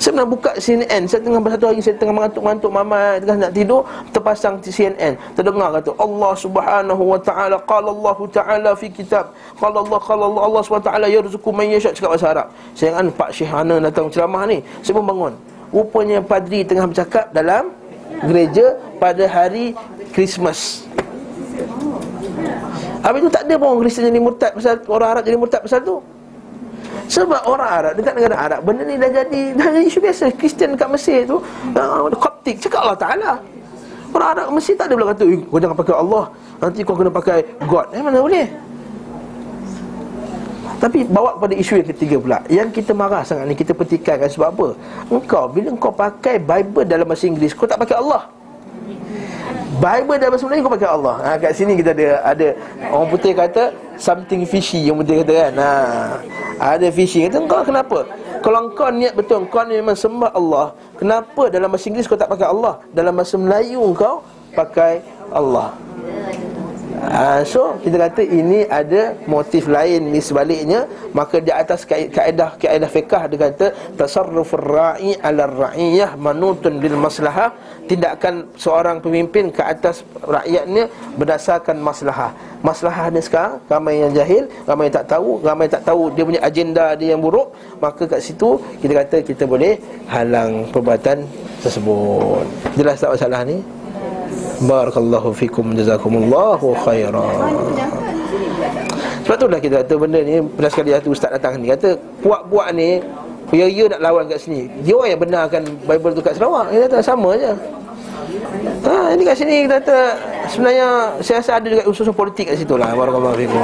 Saya pernah buka CNN Saya tengah satu hari Saya tengah mengantuk-mengantuk Mama tengah nak tidur Terpasang CNN Terdengar kata Allah subhanahu wa ta'ala Qala Allah ta'ala fi kitab. Qala Allah Qala Allah Allah subhanahu wa ta'ala Yarzuku man yasyak Cakap bahasa Arab. Saya kan Pak Syekh Hana datang ceramah ni. Saya pun bangun. Rupanya padri tengah bercakap Dalam gereja Pada hari Christmas. Habis tu tak ada pun Kristian jadi murtad pasal orang Arab jadi murtad pasal tu. Sebab orang Arab dekat negara Arab benda ni dah jadi dah jadi isu biasa. Kristian dekat Mesir tu uh, Koptik cakap Allah Taala. Orang Arab Mesir tak ada pula kata, "Kau jangan pakai Allah, nanti kau kena pakai God." Eh mana boleh? Tapi bawa kepada isu yang ketiga pula Yang kita marah sangat ni Kita petikankan sebab apa Engkau bila engkau pakai Bible dalam bahasa Inggeris Kau tak pakai Allah Bible dalam bahasa Melayu kau pakai Allah. Ha, kat sini kita ada ada orang putih kata something fishy yang putih kata kan. Ha, ada fishy. Kata kau kenapa? Kalau kau niat betul kau ni memang sembah Allah, kenapa dalam bahasa Inggeris kau tak pakai Allah? Dalam bahasa Melayu kau pakai Allah. Ha, so kita kata ini ada motif lain di sebaliknya. Maka di atas kaedah kaedah fiqh dia kata tasarrufur ra'i 'ala ar-ra'iyah manutun bil maslahah. Tindakan seorang pemimpin ke atas rakyatnya berdasarkan maslahah. Maslahah ni sekarang ramai yang jahil ramai yang tak tahu ramai yang tak tahu dia punya agenda dia yang buruk maka kat situ kita kata kita boleh halang perbuatan tersebut. Jelas tak masalah ni Barakallahu fikum jazakumullahu khairan. Sebab tu dah kita kata benda ni Pernah sekali satu ustaz datang ni Kata puak-puak ni Ya-ya nak lawan kat sini. Dia orang yang benarkan Bible tu kat Sarawak Dia kata sama je. Ha, ini kat sini kita kata Sebenarnya Saya rasa ada juga usus politik kat situ lah Barakallahu fikum